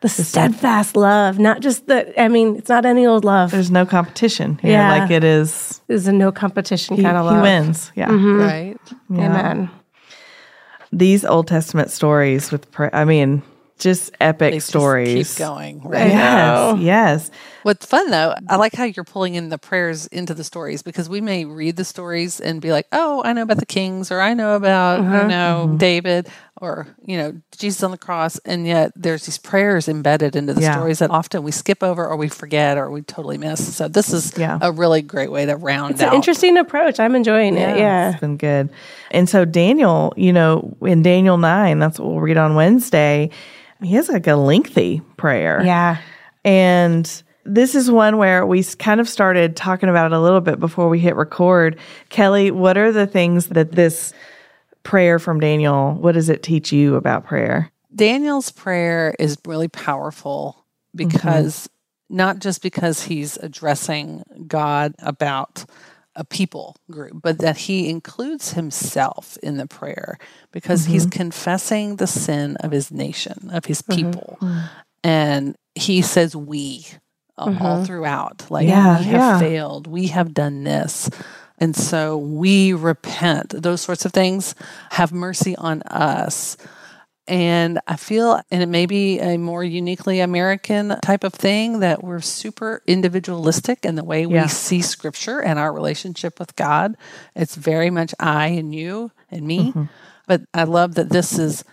The steadfast love, not just the, I mean, it's not any old love. There's no competition here. Yeah. Like it is, It's a no competition he, kind of love. he wins. Yeah. Right. Amen. These Old Testament stories with, pra- I mean, just epic They just stories. keep going. Right. Yes. Yes. What's fun though, I like how you're pulling in the prayers into the stories because we may read the stories and be like, "Oh, I know about the kings," or "I know about Uh-huh. you know Mm-hmm. David," or you know Jesus on the cross, and yet there's these prayers embedded into the Yeah. stories that often we skip over or we forget or we totally miss. So this is Yeah. a really great way to round It's an interesting approach. I'm enjoying it. Yeah. It's been good. And so Daniel, you know, in Daniel 9, that's what we'll read on Wednesday, he has like a lengthy prayer. Yeah. And this is one where we kind of started talking about it a little bit before we hit record. Kelly, what are the things that this prayer from Daniel, what does it teach you about prayer? Daniel's prayer is really powerful mm-hmm. because not just because he's addressing God about a people group, but that he includes himself in the prayer because he's mm-hmm. confessing the sin of his nation, of his mm-hmm. people. Mm. And he says, We uh, all throughout, like, Yeah, we have yeah. failed, we have done this. And so we repent, those sorts of things. Have mercy on us. And I feel, and it may be a more uniquely American type of thing, that we're super individualistic in the way Yeah. we see scripture and our relationship with God. It's very much I and you and me. Mm-hmm. But I love that this is,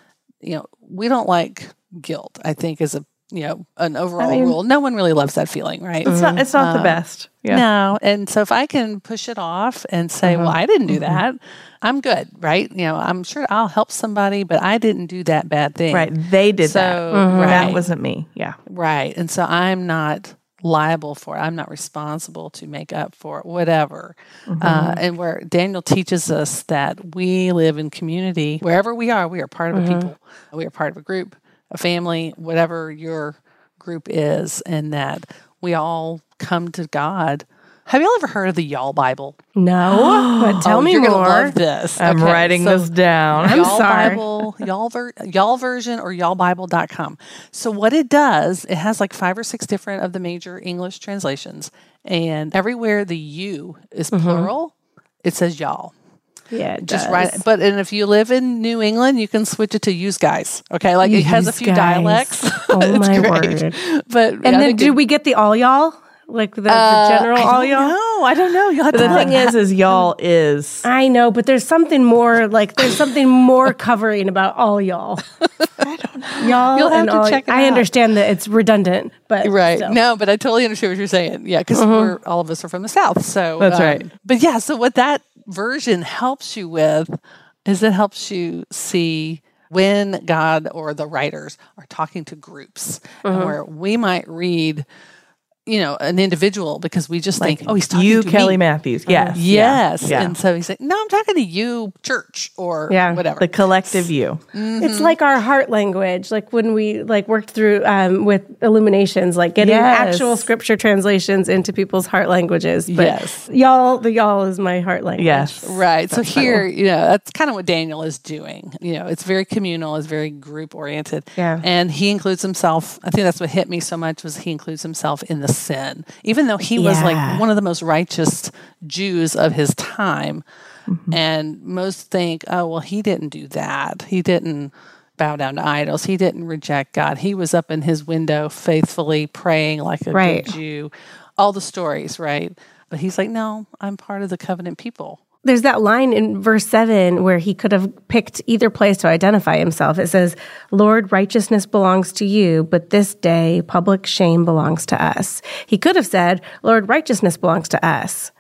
you know, we don't like guilt, I think, is a, you know, an overall mean- rule. No one really loves that feeling, right? It's not, it's not the um, best. Yeah. No. And so if I can push it off and say, mm-hmm. well, I didn't do mm-hmm. that, I'm good, right? You know, I'm sure I'll help somebody, but I didn't do that bad thing. Right. They did So, that. right. Mm-hmm. That wasn't me. Yeah. Right. And so I'm not liable for it. I'm not responsible to make up for it, whatever. Uh, and where Daniel teaches us that we live in community, wherever we are, we are part of a people, we are part of a group, a family, whatever your group is, and that we all come to God. Have y'all ever heard of the Y'all Bible? No, [GASPS] but tell Oh, me you're more. Gonna love this. I'm Okay, writing so- this down. I'm y'all sorry. Bible, y'all, ver- y'all version or y'allbible.com. So what it does, it has like five or six different of the major English translations. And everywhere the you is mm-hmm. plural, it says y'all. Yeah, it Just does. write But and if you live in New England, you can switch it to use guys. Okay. Like it has a few guys. dialects. Oh [LAUGHS] my great. word! But And I then, do it- we get the all y'all? Like the, the uh, general all y'all? No, I don't know. You'll have to The look. thing is, is y'all [LAUGHS] is I know, but there's something more. Like there's something more covering about all y'all. [LAUGHS] I don't know. Y'all You'll have and to all. check it I out. understand that it's redundant, but Right. still. No, but I totally understand what you're saying. Yeah, because we're all of us are from the South. So That's um, right. But yeah, so what that version helps you with is it helps you see when God or the writers are talking to groups and uh-huh. where we might read, you know, an individual because we just think, oh, he's talking to you, to Kelly me. Matthews. Yes. Yeah. Yes. Yeah. And so he's like, no, I'm talking to you, church, or Yeah. whatever. the collective you. It's like our heart language, like when we like worked through um, with illuminations, like getting Yes. actual scripture translations into people's heart languages. But Yes. y'all, the y'all is my heart language. Yes. Right. So here, you know, that's kind of what Daniel is doing. You know, it's very communal, it's very group oriented. Yeah. And he includes himself. I think that's what hit me so much was he includes himself in the sin, even though he was like one of the most righteous Jews of his time. Mm-hmm. And most think, oh, well, he didn't do that. He didn't bow down to idols. He didn't reject God. He was up in his window faithfully praying like a Right. good Jew. All the stories, right? But he's like, no, I'm part of the covenant people. There's that line in verse 7 where he could have picked either place to identify himself. It says, Lord, righteousness belongs to you, but this day public shame belongs to us. He could have said, Lord, righteousness belongs to us,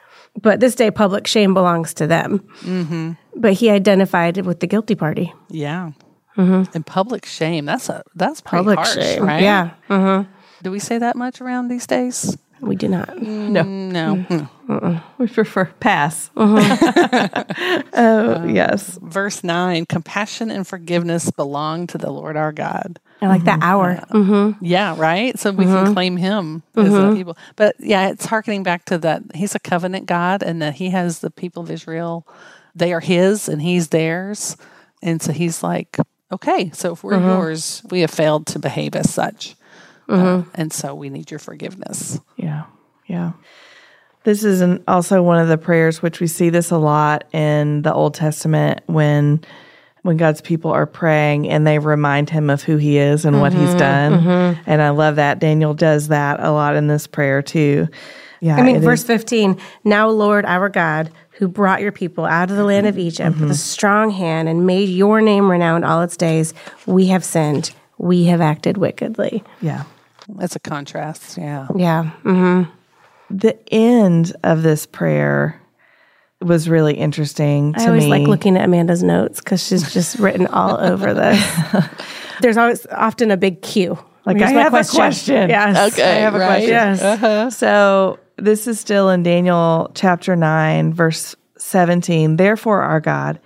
but this day public shame belongs to them. Mm-hmm. But he identified with the guilty party. Yeah. And public shame. That's a that's pretty Public harsh, shame. right? Yeah. Mm-hmm. Do we say that much around these days? We do not. No. No. Mm. We prefer pass. Uh-huh. [LAUGHS] oh, yes. Verse nine: Compassion and forgiveness belong to the Lord our God. I like that our. Mm-hmm. Yeah, right. So we can claim Him as the people. But yeah, it's harkening back to that. He's a covenant God, and that He has the people of Israel. They are His, and He's theirs. And so He's like, okay, so if we're yours, we have failed to behave as such, uh, mm-hmm. and so we need your forgiveness. Yeah. Yeah. This is an, also one of the prayers which we see this a lot in the Old Testament when when God's people are praying and they remind him of who he is and what he's mm-hmm. done. Mm-hmm. And I love that Daniel does that a lot in this prayer too. Yeah. I mean, verse is- 15 Now, Lord, our God, who brought your people out of the land of Egypt with a strong hand and made your name renowned all its days, we have sinned. We have acted wickedly. yeah. That's a contrast. Yeah. Yeah. hmm The end of this prayer was really interesting to I always me. like looking at Amanda's notes because she's just written all [LAUGHS] over this. There's always often a big Q. Like, Here's I my have a question. Yes. Okay, I have a right. question. Yes. So this is still in Daniel chapter 9, verse 17. Therefore, our God,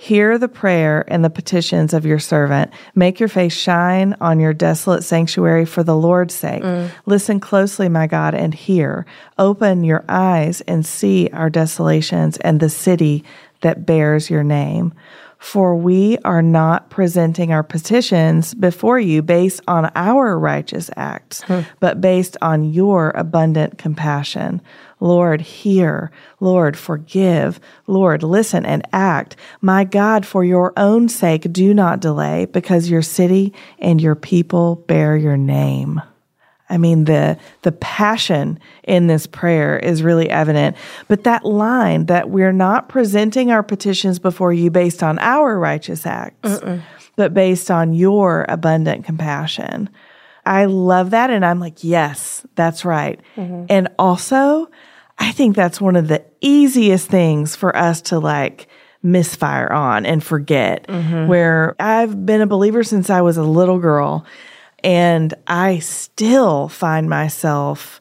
hear the prayer and the petitions of your servant. Make your face shine on your desolate sanctuary for the Lord's sake. Mm. Listen closely, my God, and hear. Open your eyes and see our desolations and the city that bears your name. For we are not presenting our petitions before you based on our righteous acts, hmm. but based on your abundant compassion. Lord, hear. Lord, forgive. Lord, listen and act. My God, for your own sake, do not delay, because your city and your people bear your name. I mean, the the passion in this prayer is really evident. But that line that we're not presenting our petitions before you based on our righteous acts, but based on your abundant compassion. I love that. And I'm like, yes, that's right. Mm-hmm. And also, I think that's one of the easiest things for us to like misfire on and forget. Mm-hmm. Where I've been a believer since I was a little girl. And I still find myself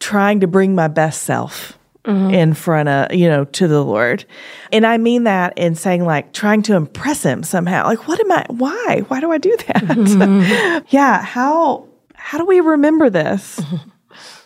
trying to bring my best self mm-hmm. in front of, you know, to the Lord. And I mean that in saying like trying to impress him somehow. Like, what am I, why? Why do I do that? Mm-hmm. [LAUGHS] yeah. How, how do we remember this?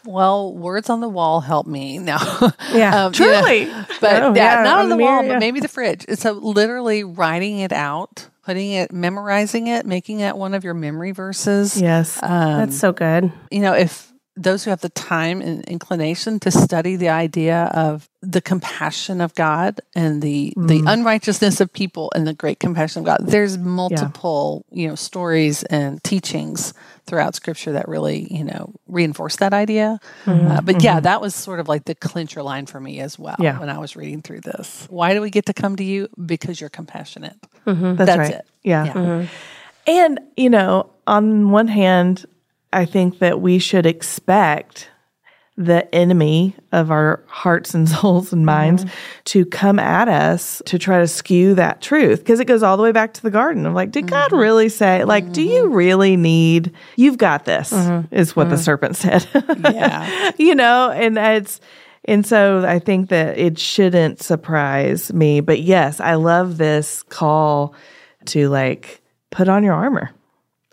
Well, words on the wall help me now. [LAUGHS] Yeah. Um, you know, Truly. but Oh, yeah, yeah, not on on the the wall, mirror, yeah. but maybe the fridge. So literally writing it out, putting it, memorizing it, making it one of your memory verses. Yes. That's so good. You know, if those who have the time and inclination to study the idea of the compassion of God and the the mm. unrighteousness of people and the great compassion of God, there's multiple you know stories and teachings throughout Scripture that really you know reinforce that idea. Mm-hmm. Uh, but yeah, mm-hmm. that was sort of like the clincher line for me as well Yeah. when I was reading through this. Why do we get to come to you? Because you're compassionate. Mm-hmm. That's, That's right. it. Yeah. Yeah. And, you know, on one hand, I think that we should expect the enemy of our hearts and [LAUGHS] souls and minds mm-hmm. to come at us to try to skew that truth because it goes all the way back to the garden of like did god mm-hmm. really say like do you mm-hmm. really need you've got this is what the serpent said. [LAUGHS] Yeah. you know and it's and so i think that it shouldn't surprise me but yes i love this call to like put on your armor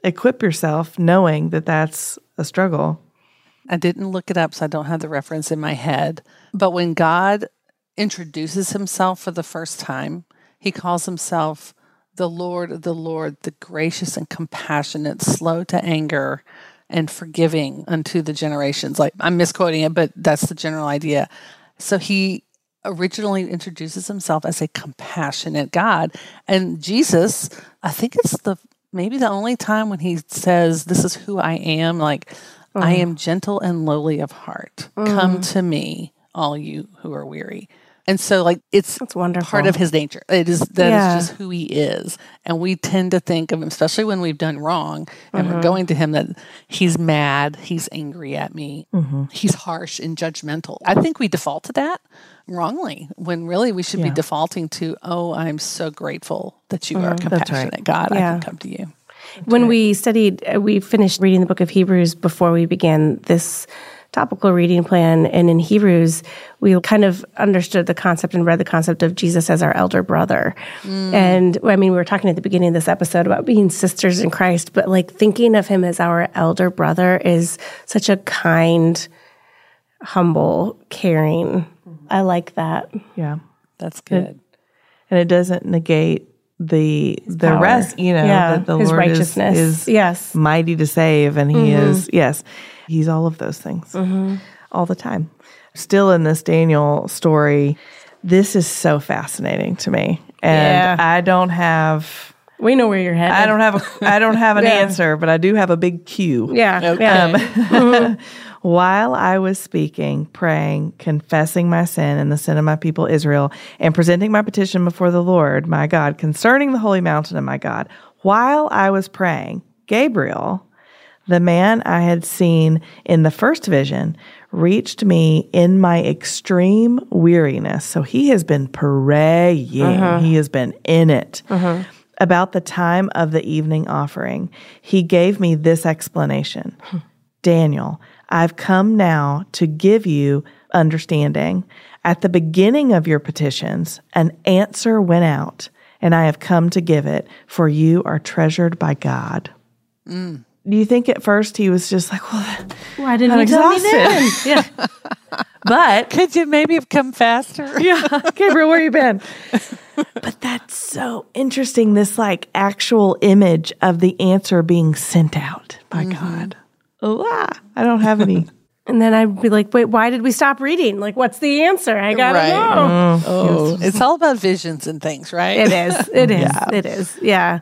equip yourself knowing that that's a struggle I didn't look it up, so I don't have the reference in my head. But when God introduces himself for the first time, he calls himself the Lord, the Lord, the gracious and compassionate, slow to anger, and forgiving unto the generations. Like I'm misquoting it, but that's the general idea. So he originally introduces himself as a compassionate God. And Jesus, I think it's the maybe the only time when he says, This is who I am, like I mm. am gentle and lowly of heart. Come mm. to me, all you who are weary. And so like it's That's wonderful. part of his nature. It is that is Yeah. just who he is. And we tend to think of him, especially when we've done wrong and we're mm-hmm. going to him that he's mad, he's angry at me, mm-hmm. he's harsh and judgmental. I think we default to that wrongly when really we should be defaulting to, oh, I'm so grateful that you are compassionate, God. I can come to you. When we studied, uh, we finished reading the book of Hebrews before we began this topical reading plan and in Hebrews, we kind of understood the concept and read the concept of Jesus as our elder brother. Mm. And I mean, we were talking at the beginning of this episode about being sisters in Christ, but like thinking of him as our elder brother is such a kind, humble, caring. I like that. Yeah. That's good. And, and it doesn't negate the His the power. rest, you know, yeah. that the His Lord righteousness. Is, is yes. mighty to save and he mm-hmm. is yes, he's all of those things mm-hmm. all the time. Still in this Daniel story, this is so fascinating to me. And yeah. I don't have we know where you're headed. I don't have a I don't have an [LAUGHS] yeah. answer, but I do have a big cue. Yeah. Okay. Um, mm-hmm. [LAUGHS] While I was speaking, praying, confessing my sin and the sin of my people Israel, and presenting my petition before the Lord, my God, concerning the holy mountain of my God, while I was praying, Gabriel, the man I had seen in the first vision, reached me in my extreme weariness. So he has been praying, uh-huh. he has been in it. Uh-huh. About the time of the evening offering, he gave me this explanation hmm. Daniel, I've come now to give you understanding. At the beginning of your petitions, an answer went out, and I have come to give it, for you are treasured by God. Mm. Do you think at first he was just like, well, why didn't I'm exhausted. tell me then? [LAUGHS] yeah. But [LAUGHS] could you maybe have come faster? [LAUGHS] yeah. Gabriel, where you been? but that's so interesting. This like actual image of the answer being sent out by mm-hmm. God ah, I don't have any. [LAUGHS] And then I'd be like, wait, why did we stop reading? Like, what's the answer? I gotta right. know. Oh, it's all about visions and things, right? It is. It is. yeah. It is. Yeah.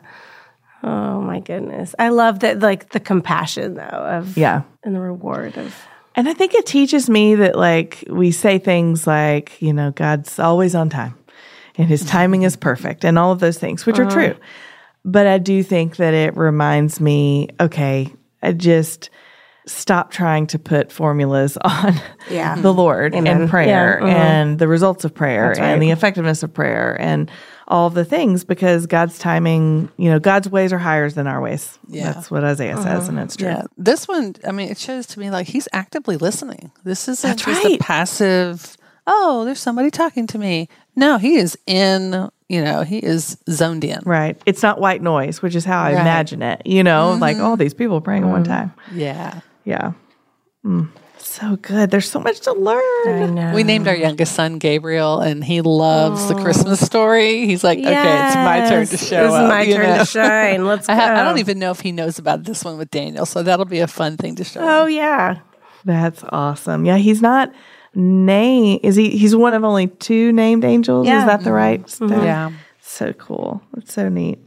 Oh my goodness. I love that, like the compassion though of yeah, and the reward of. And I think it teaches me that like we say things like, you know, God's always on time, and His timing is perfect, and all of those things, which uh-huh. are true. But I do think that it reminds me, okay, I just stop trying to put formulas [LAUGHS] on yeah. the Lord Amen. and prayer yeah. mm-hmm. and the results of prayer right. and the effectiveness of prayer and all the things because God's timing, you know, God's ways are higher than our ways. Yeah. That's what Isaiah says, uh-huh. and it's true. Yeah. This one, I mean, it shows to me like he's actively listening. This isn't That's just right. a passive, oh, there's somebody talking to me. No, he is in you know, he is zoned in. Right. It's not white noise, which is how I right. imagine it. You know, mm-hmm. like all these people praying mm-hmm. at one time. Yeah. Yeah. Mm. So good. There's so much to learn. I know. We named our youngest son Gabriel, and he loves oh. the Christmas story. He's like, yes. okay, it's my turn to show it's up. It's my turn know? to shine. [LAUGHS] Let's I, go. I, don't even know if he knows about this one with Daniel, so that'll be a fun thing to show. Oh him. yeah, that's awesome. Yeah, he's not named. Is he? He's one of only two named angels. Yeah. Is that the right? Mm-hmm. Yeah. So cool. It's so neat.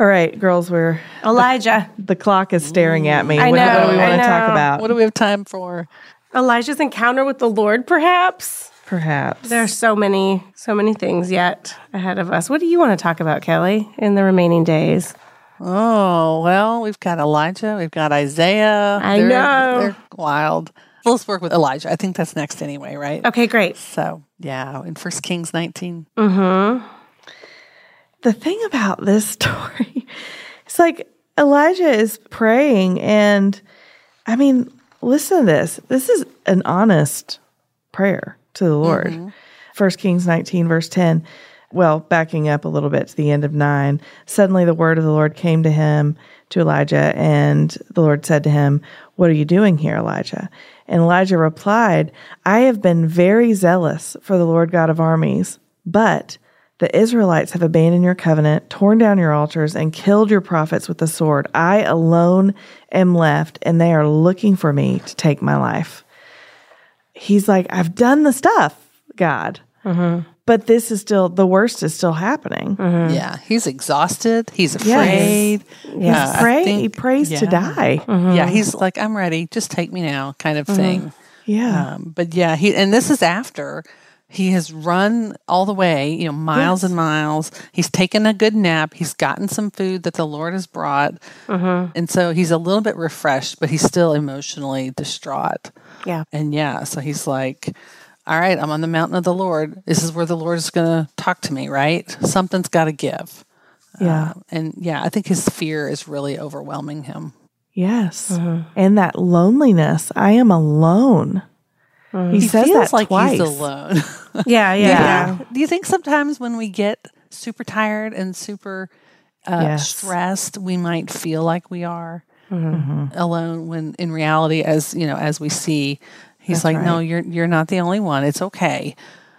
All right, girls, we're Elijah. The, the clock is staring at me. I what, know. What do we want to talk about? What do we have time for? Elijah's encounter with the Lord, perhaps. Perhaps. There's so many, so many things yet ahead of us. What do you want to talk about, Kelly, in the remaining days? Oh, well, we've got Elijah, we've got Isaiah. I they're, know. They're wild. Let's work with Elijah. I think that's next anyway, right? Okay, great. So, yeah, in First Kings 19. Mm-hmm the thing about this [LAUGHS] story, it's like Elijah is praying, and I mean, listen to this. This is an honest prayer to the Lord. mm Kings 19, verse 10. Well, backing up a little bit to the end of 9. Suddenly the word of the Lord came to him, to Elijah, and the Lord said to him, What are you doing here, Elijah? And Elijah replied, I have been very zealous for the Lord God of armies, but the Israelites have abandoned your covenant, torn down your altars, and killed your prophets with the sword. I alone am left, and they are looking for me to take my life. He's like, I've done the stuff, God. Mm-hmm. But this is still, the worst is still happening. Mm-hmm. Yeah. He's exhausted. He's afraid. Yes. He's pray, think, he prays yeah. to die. Mm-hmm. Yeah. He's like, I'm ready. Just take me now, kind of mm-hmm. thing. Yeah. Um, but yeah, he, and this is after he has run all the way, you know, miles yes. and miles. He's taken a good nap. He's gotten some food that the Lord has brought. Mm-hmm. And so he's a little bit refreshed, but he's still emotionally distraught. Yeah. And yeah, so he's like, all right, I'm on the mountain of the Lord. This is where the Lord is going to talk to me, right? Something's got to give. Yeah. Uh, and yeah, I think his fear is really overwhelming him. Yes. Uh-huh. And that loneliness. I am alone. Uh-huh. He, he, says that like twice. he's alone. yeah, [LAUGHS] yeah, yeah, yeah. Do you think sometimes when we get super tired and super uh, yes. stressed, we might feel like we are mm-hmm. alone when in reality, as you know, as we see, he's That's like, right. no, you're, you're not the only one. It's okay.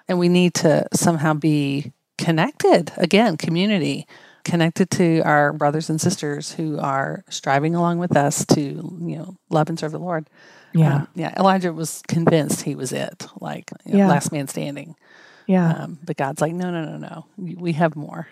And we need to somehow be connected again, community connected to our brothers and sisters who are striving along with us to, you know, love and serve the Lord. Yeah. Um, yeah. Elijah was convinced he was it, like you know, yeah. last man standing. Yeah. Um, but God's like, no, no, no, no. We have more.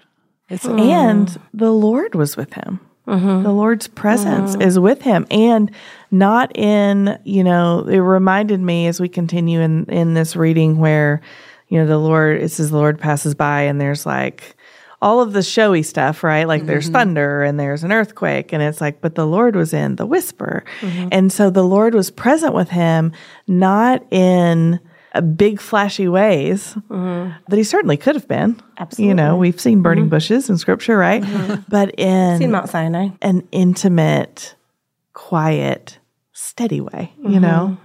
It's and the Lord was with him. Mm-hmm. The Lord's presence mm-hmm. is with him and not in, you know, it reminded me as we continue in, in this reading where, you know, the Lord, it says the Lord passes by and there's like all of the showy stuff, right? Like mm-hmm. there's thunder and there's an earthquake. And it's like, but the Lord was in the whisper. Mm-hmm. And so the Lord was present with him, not in big flashy ways mm-hmm. that he certainly could have been. Absolutely. You know, we've seen burning mm-hmm. bushes in scripture, right? Mm-hmm. But in seen Mount Sinai. An intimate, quiet, steady way, you know?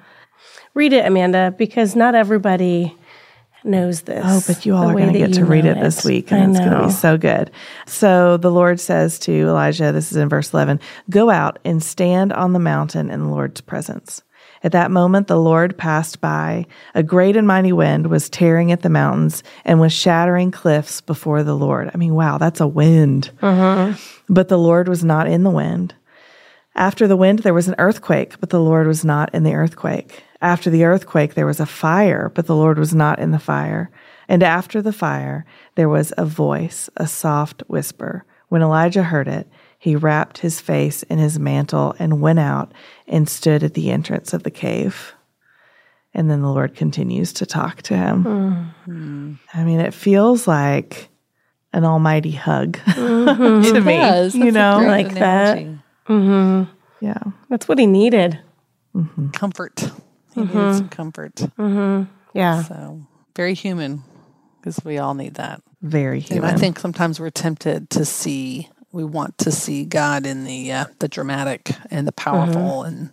Read it, Amanda, because not everybody knows this. Oh, but you all are going to get to read it, it, this week, and it's going to be so good. So the Lord says to Elijah, this is in verse 11 Go out and stand on the mountain in the Lord's presence. At that moment, the Lord passed by. A great and mighty wind was tearing at the mountains and was shattering cliffs before the Lord. I mean, wow, that's a wind. Uh-huh. But the Lord was not in the wind. After the wind, there was an earthquake, but the Lord was not in the earthquake. After the earthquake, there was a fire, but the Lord was not in the fire. And after the fire, there was a voice, a soft whisper. When Elijah heard it, he wrapped his face in his mantle and went out and stood at the entrance of the cave. And then the Lord continues to talk to him. Mm-hmm. I mean, it feels like an almighty hug [LAUGHS] mm-hmm. to me. Does. You know, like analogy. that. Mm-hmm. Yeah. That's what he needed. Mm-hmm. Comfort. He mm-hmm. needed some comfort. Mm-hmm. Yeah. So very human because we all need that. Very human. And I think sometimes we're tempted to see, we want to see God in the uh, the dramatic and the powerful, mm-hmm. and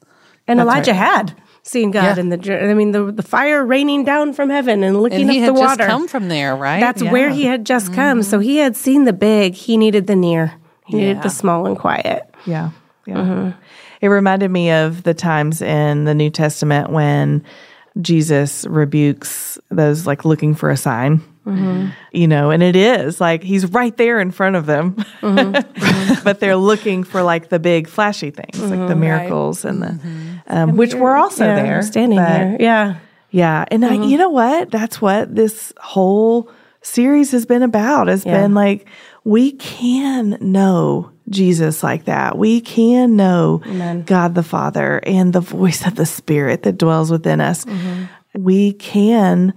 and Elijah right. had seen God yeah. in the. I mean, the the fire raining down from heaven and looking and up the water. come from there, right? That's yeah. where he had just mm-hmm. come. So he had seen the big. He needed the near. He yeah. needed the small and quiet. Yeah. Yeah. Mm-hmm. It reminded me of the times in the New Testament when Jesus rebukes those like looking for a sign. Mm-hmm. You know, and it is like he's right there in front of them, mm-hmm. [LAUGHS] but they're looking for like the big flashy things, like the mm-hmm. miracles right. and the, mm-hmm. um, which were also yeah, there, standing there. Yeah, yeah, and I, you know what? That's what this whole series has been about. Has yeah. been like we can know Jesus like that. We can know Amen. God the Father and the voice of the Spirit that dwells within us. Mm-hmm. We can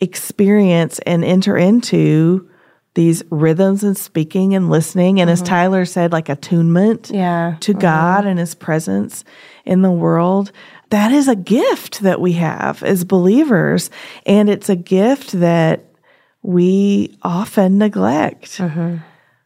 experience and enter into these rhythms and speaking and listening. And mm-hmm. as Tyler said, like attunement yeah. to mm-hmm. God and his presence in the world. That is a gift that we have as believers. And it's a gift that we often neglect. Mm-hmm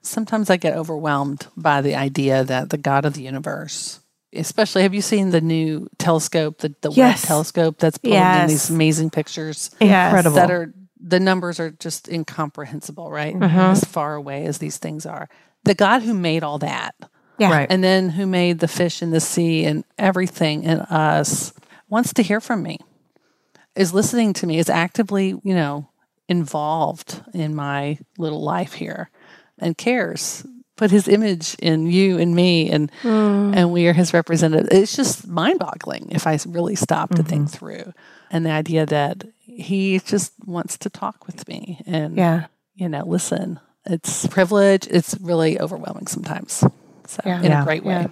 sometimes I get overwhelmed by the idea that the God of the universe, especially have you seen the new telescope, the, the yes. Webb telescope that's pulling yes. in these amazing pictures? Incredible. That are the numbers are just incomprehensible, right? Mm-hmm. As far away as these things are. The God who made all that. Yeah. Right. And then who made the fish in the sea and everything in us wants to hear from me. Is listening to me, is actively, you know, involved in my little life here and cares put his image in you and me and mm. and we are his representative it's just mind-boggling if i really stop to mm-hmm. think through and the idea that he just wants to talk with me and yeah you know listen it's privilege it's really overwhelming sometimes so yeah. in yeah. a great way yeah.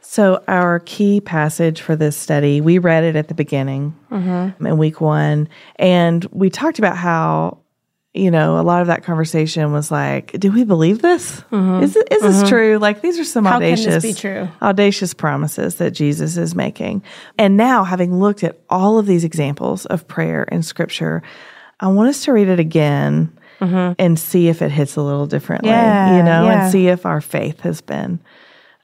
So, our key passage for this study, we read it at the beginning mm-hmm. in week one, and we talked about how you know, a lot of that conversation was like, "Do we believe this? Mm-hmm. Is, it, is mm-hmm. this true? Like these are some How audacious, audacious promises that Jesus is making." And now, having looked at all of these examples of prayer in Scripture, I want us to read it again mm-hmm. and see if it hits a little differently. Yeah, you know, yeah. and see if our faith has been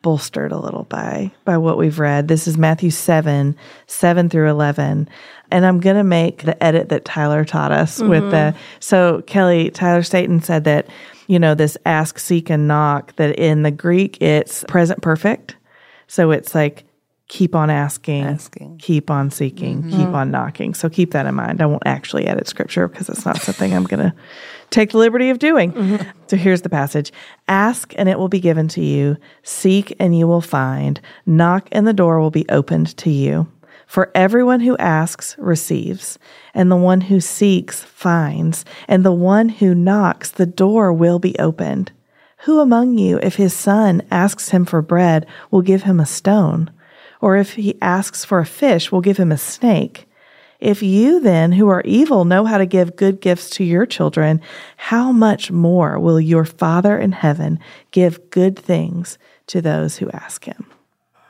bolstered a little by by what we've read. This is Matthew 7, 7 through 11. And I'm going to make the edit that Tyler taught us mm-hmm. with the So Kelly Tyler Staton said that you know this ask, seek and knock that in the Greek it's present perfect. So it's like keep on asking, asking. keep on seeking, mm-hmm. keep on knocking. So keep that in mind. I won't actually edit scripture because it's not something I'm going to take the liberty of doing. Mm-hmm. [LAUGHS] So here's the passage Ask and it will be given to you, seek and you will find, knock and the door will be opened to you. For everyone who asks receives, and the one who seeks finds, and the one who knocks, the door will be opened. Who among you, if his son asks him for bread, will give him a stone? Or if he asks for a fish, will give him a snake? If you then, who are evil, know how to give good gifts to your children, how much more will your Father in heaven give good things to those who ask him?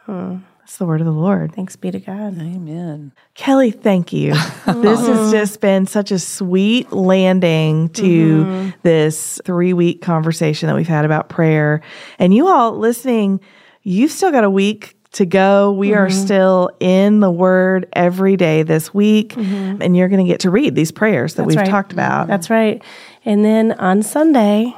Hmm. That's the word of the Lord. Thanks be to God. Amen. Kelly, thank you. [LAUGHS] this has just been such a sweet landing to mm-hmm. this three week conversation that we've had about prayer. And you all listening, you've still got a week to go. We mm-hmm. are still in the Word every day this week, mm-hmm. and you're going to get to read these prayers that That's we've right. talked about. That's right. And then on Sunday,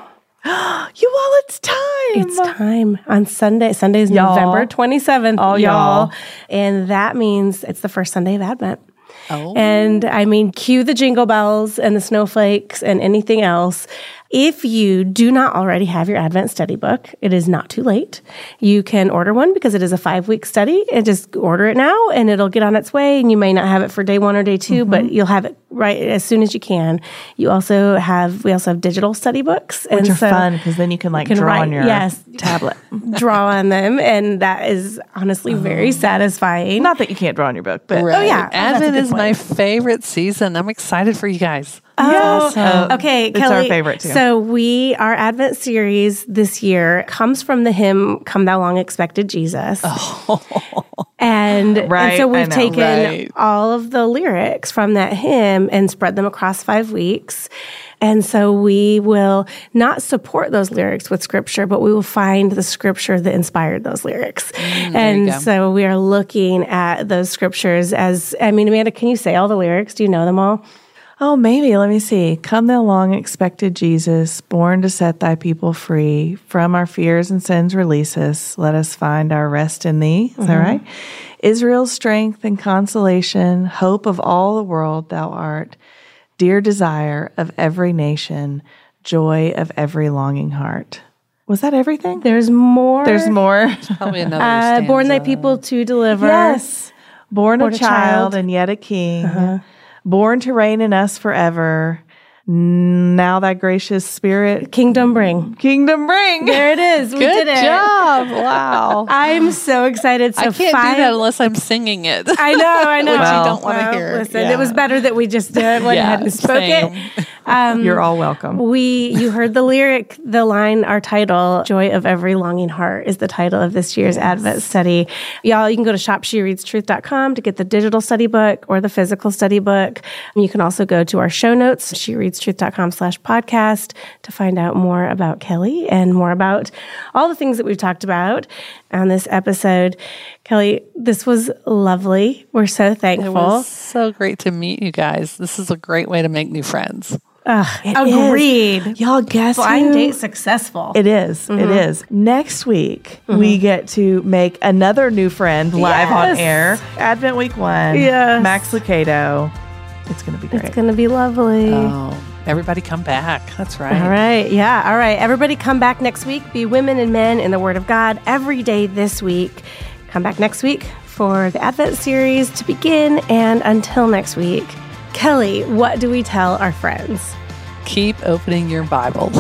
[GASPS] you all, it's time. It's time on Sunday. Sunday is y'all. November 27th, oh, y'all. And that means it's the first Sunday of Advent. Oh. And I mean, cue the jingle bells and the snowflakes and anything else. If you do not already have your Advent study book, it is not too late. You can order one because it is a five week study and just order it now and it'll get on its way. And you may not have it for day one or day 2 mm-hmm. but you'll have it right as soon as you can. You also have, we also have digital study books. Which and are so fun because then you can like can draw write, on your yes, tablet. [LAUGHS] draw on them. And that is honestly oh. very satisfying. Not that you can't draw on your book, but right. oh yeah. Advent is point. my favorite season. I'm excited for you guys. Oh, yes. okay. It's Kelly, our favorite too. So we, our Advent series this year comes from the hymn "Come Thou Long Expected Jesus," oh. [LAUGHS] [LAUGHS] and, right, and so we've taken right. all of the lyrics from that hymn and spread them across five weeks. And so we will not support those lyrics with scripture, but we will find the scripture that inspired those lyrics. Mm, and so we are looking at those scriptures as, I mean, Amanda, can you say all the lyrics? Do you know them all? Oh, maybe. Let me see. Come, thou long expected Jesus, born to set thy people free. From our fears and sins release us. Let us find our rest in thee. Is mm-hmm. that right? Israel's strength and consolation, hope of all the world, thou art. Dear desire of every nation, joy of every longing heart. Was that everything? There's more. There's more. Probably [LAUGHS] another. Uh, born thy people to deliver. Yes. Born, born a, child, child, and yet a king. Uh-huh born to reign in us forever. Now thy gracious spirit, kingdom bring, kingdom bring. There it is. We Good did it. job! Wow, [LAUGHS] I'm so excited. So I can't five, do that unless I'm singing it. I know, I [LAUGHS] know. Which well, you don't want to well, hear. Listen, yeah. it was better that we just did went yeah, ahead and spoke same. it. Um, You're all welcome. We, you heard the lyric, the line, our title, "Joy of Every Longing Heart" is the title of this year's yes. Advent study. Y'all, you can go to shopshereadstruth.com to get the digital study book or the physical study book. You can also go to our show notes, shereadstruth.com slash podcast, to find out more about Kelly and more about all the things that we've talked about on this episode. Kelly, this was lovely. We're so thankful. It was so great to meet you guys. This is a great way to make new friends. Ugh, agreed. Is. Y'all guess Blind who? date successful. It is, mm-hmm. it is. Next week, mm-hmm. we get to make another new friend live yes. on air. Advent week one. Yes. Max Lucado. It's going to be great. It's going to be lovely. Oh, everybody come back. That's right. All right. Yeah. All right. Everybody come back next week. Be women and men in the Word of God every day this week. Come back next week for the Advent series to begin. And until next week, Kelly, what do we tell our friends? Keep opening your Bible.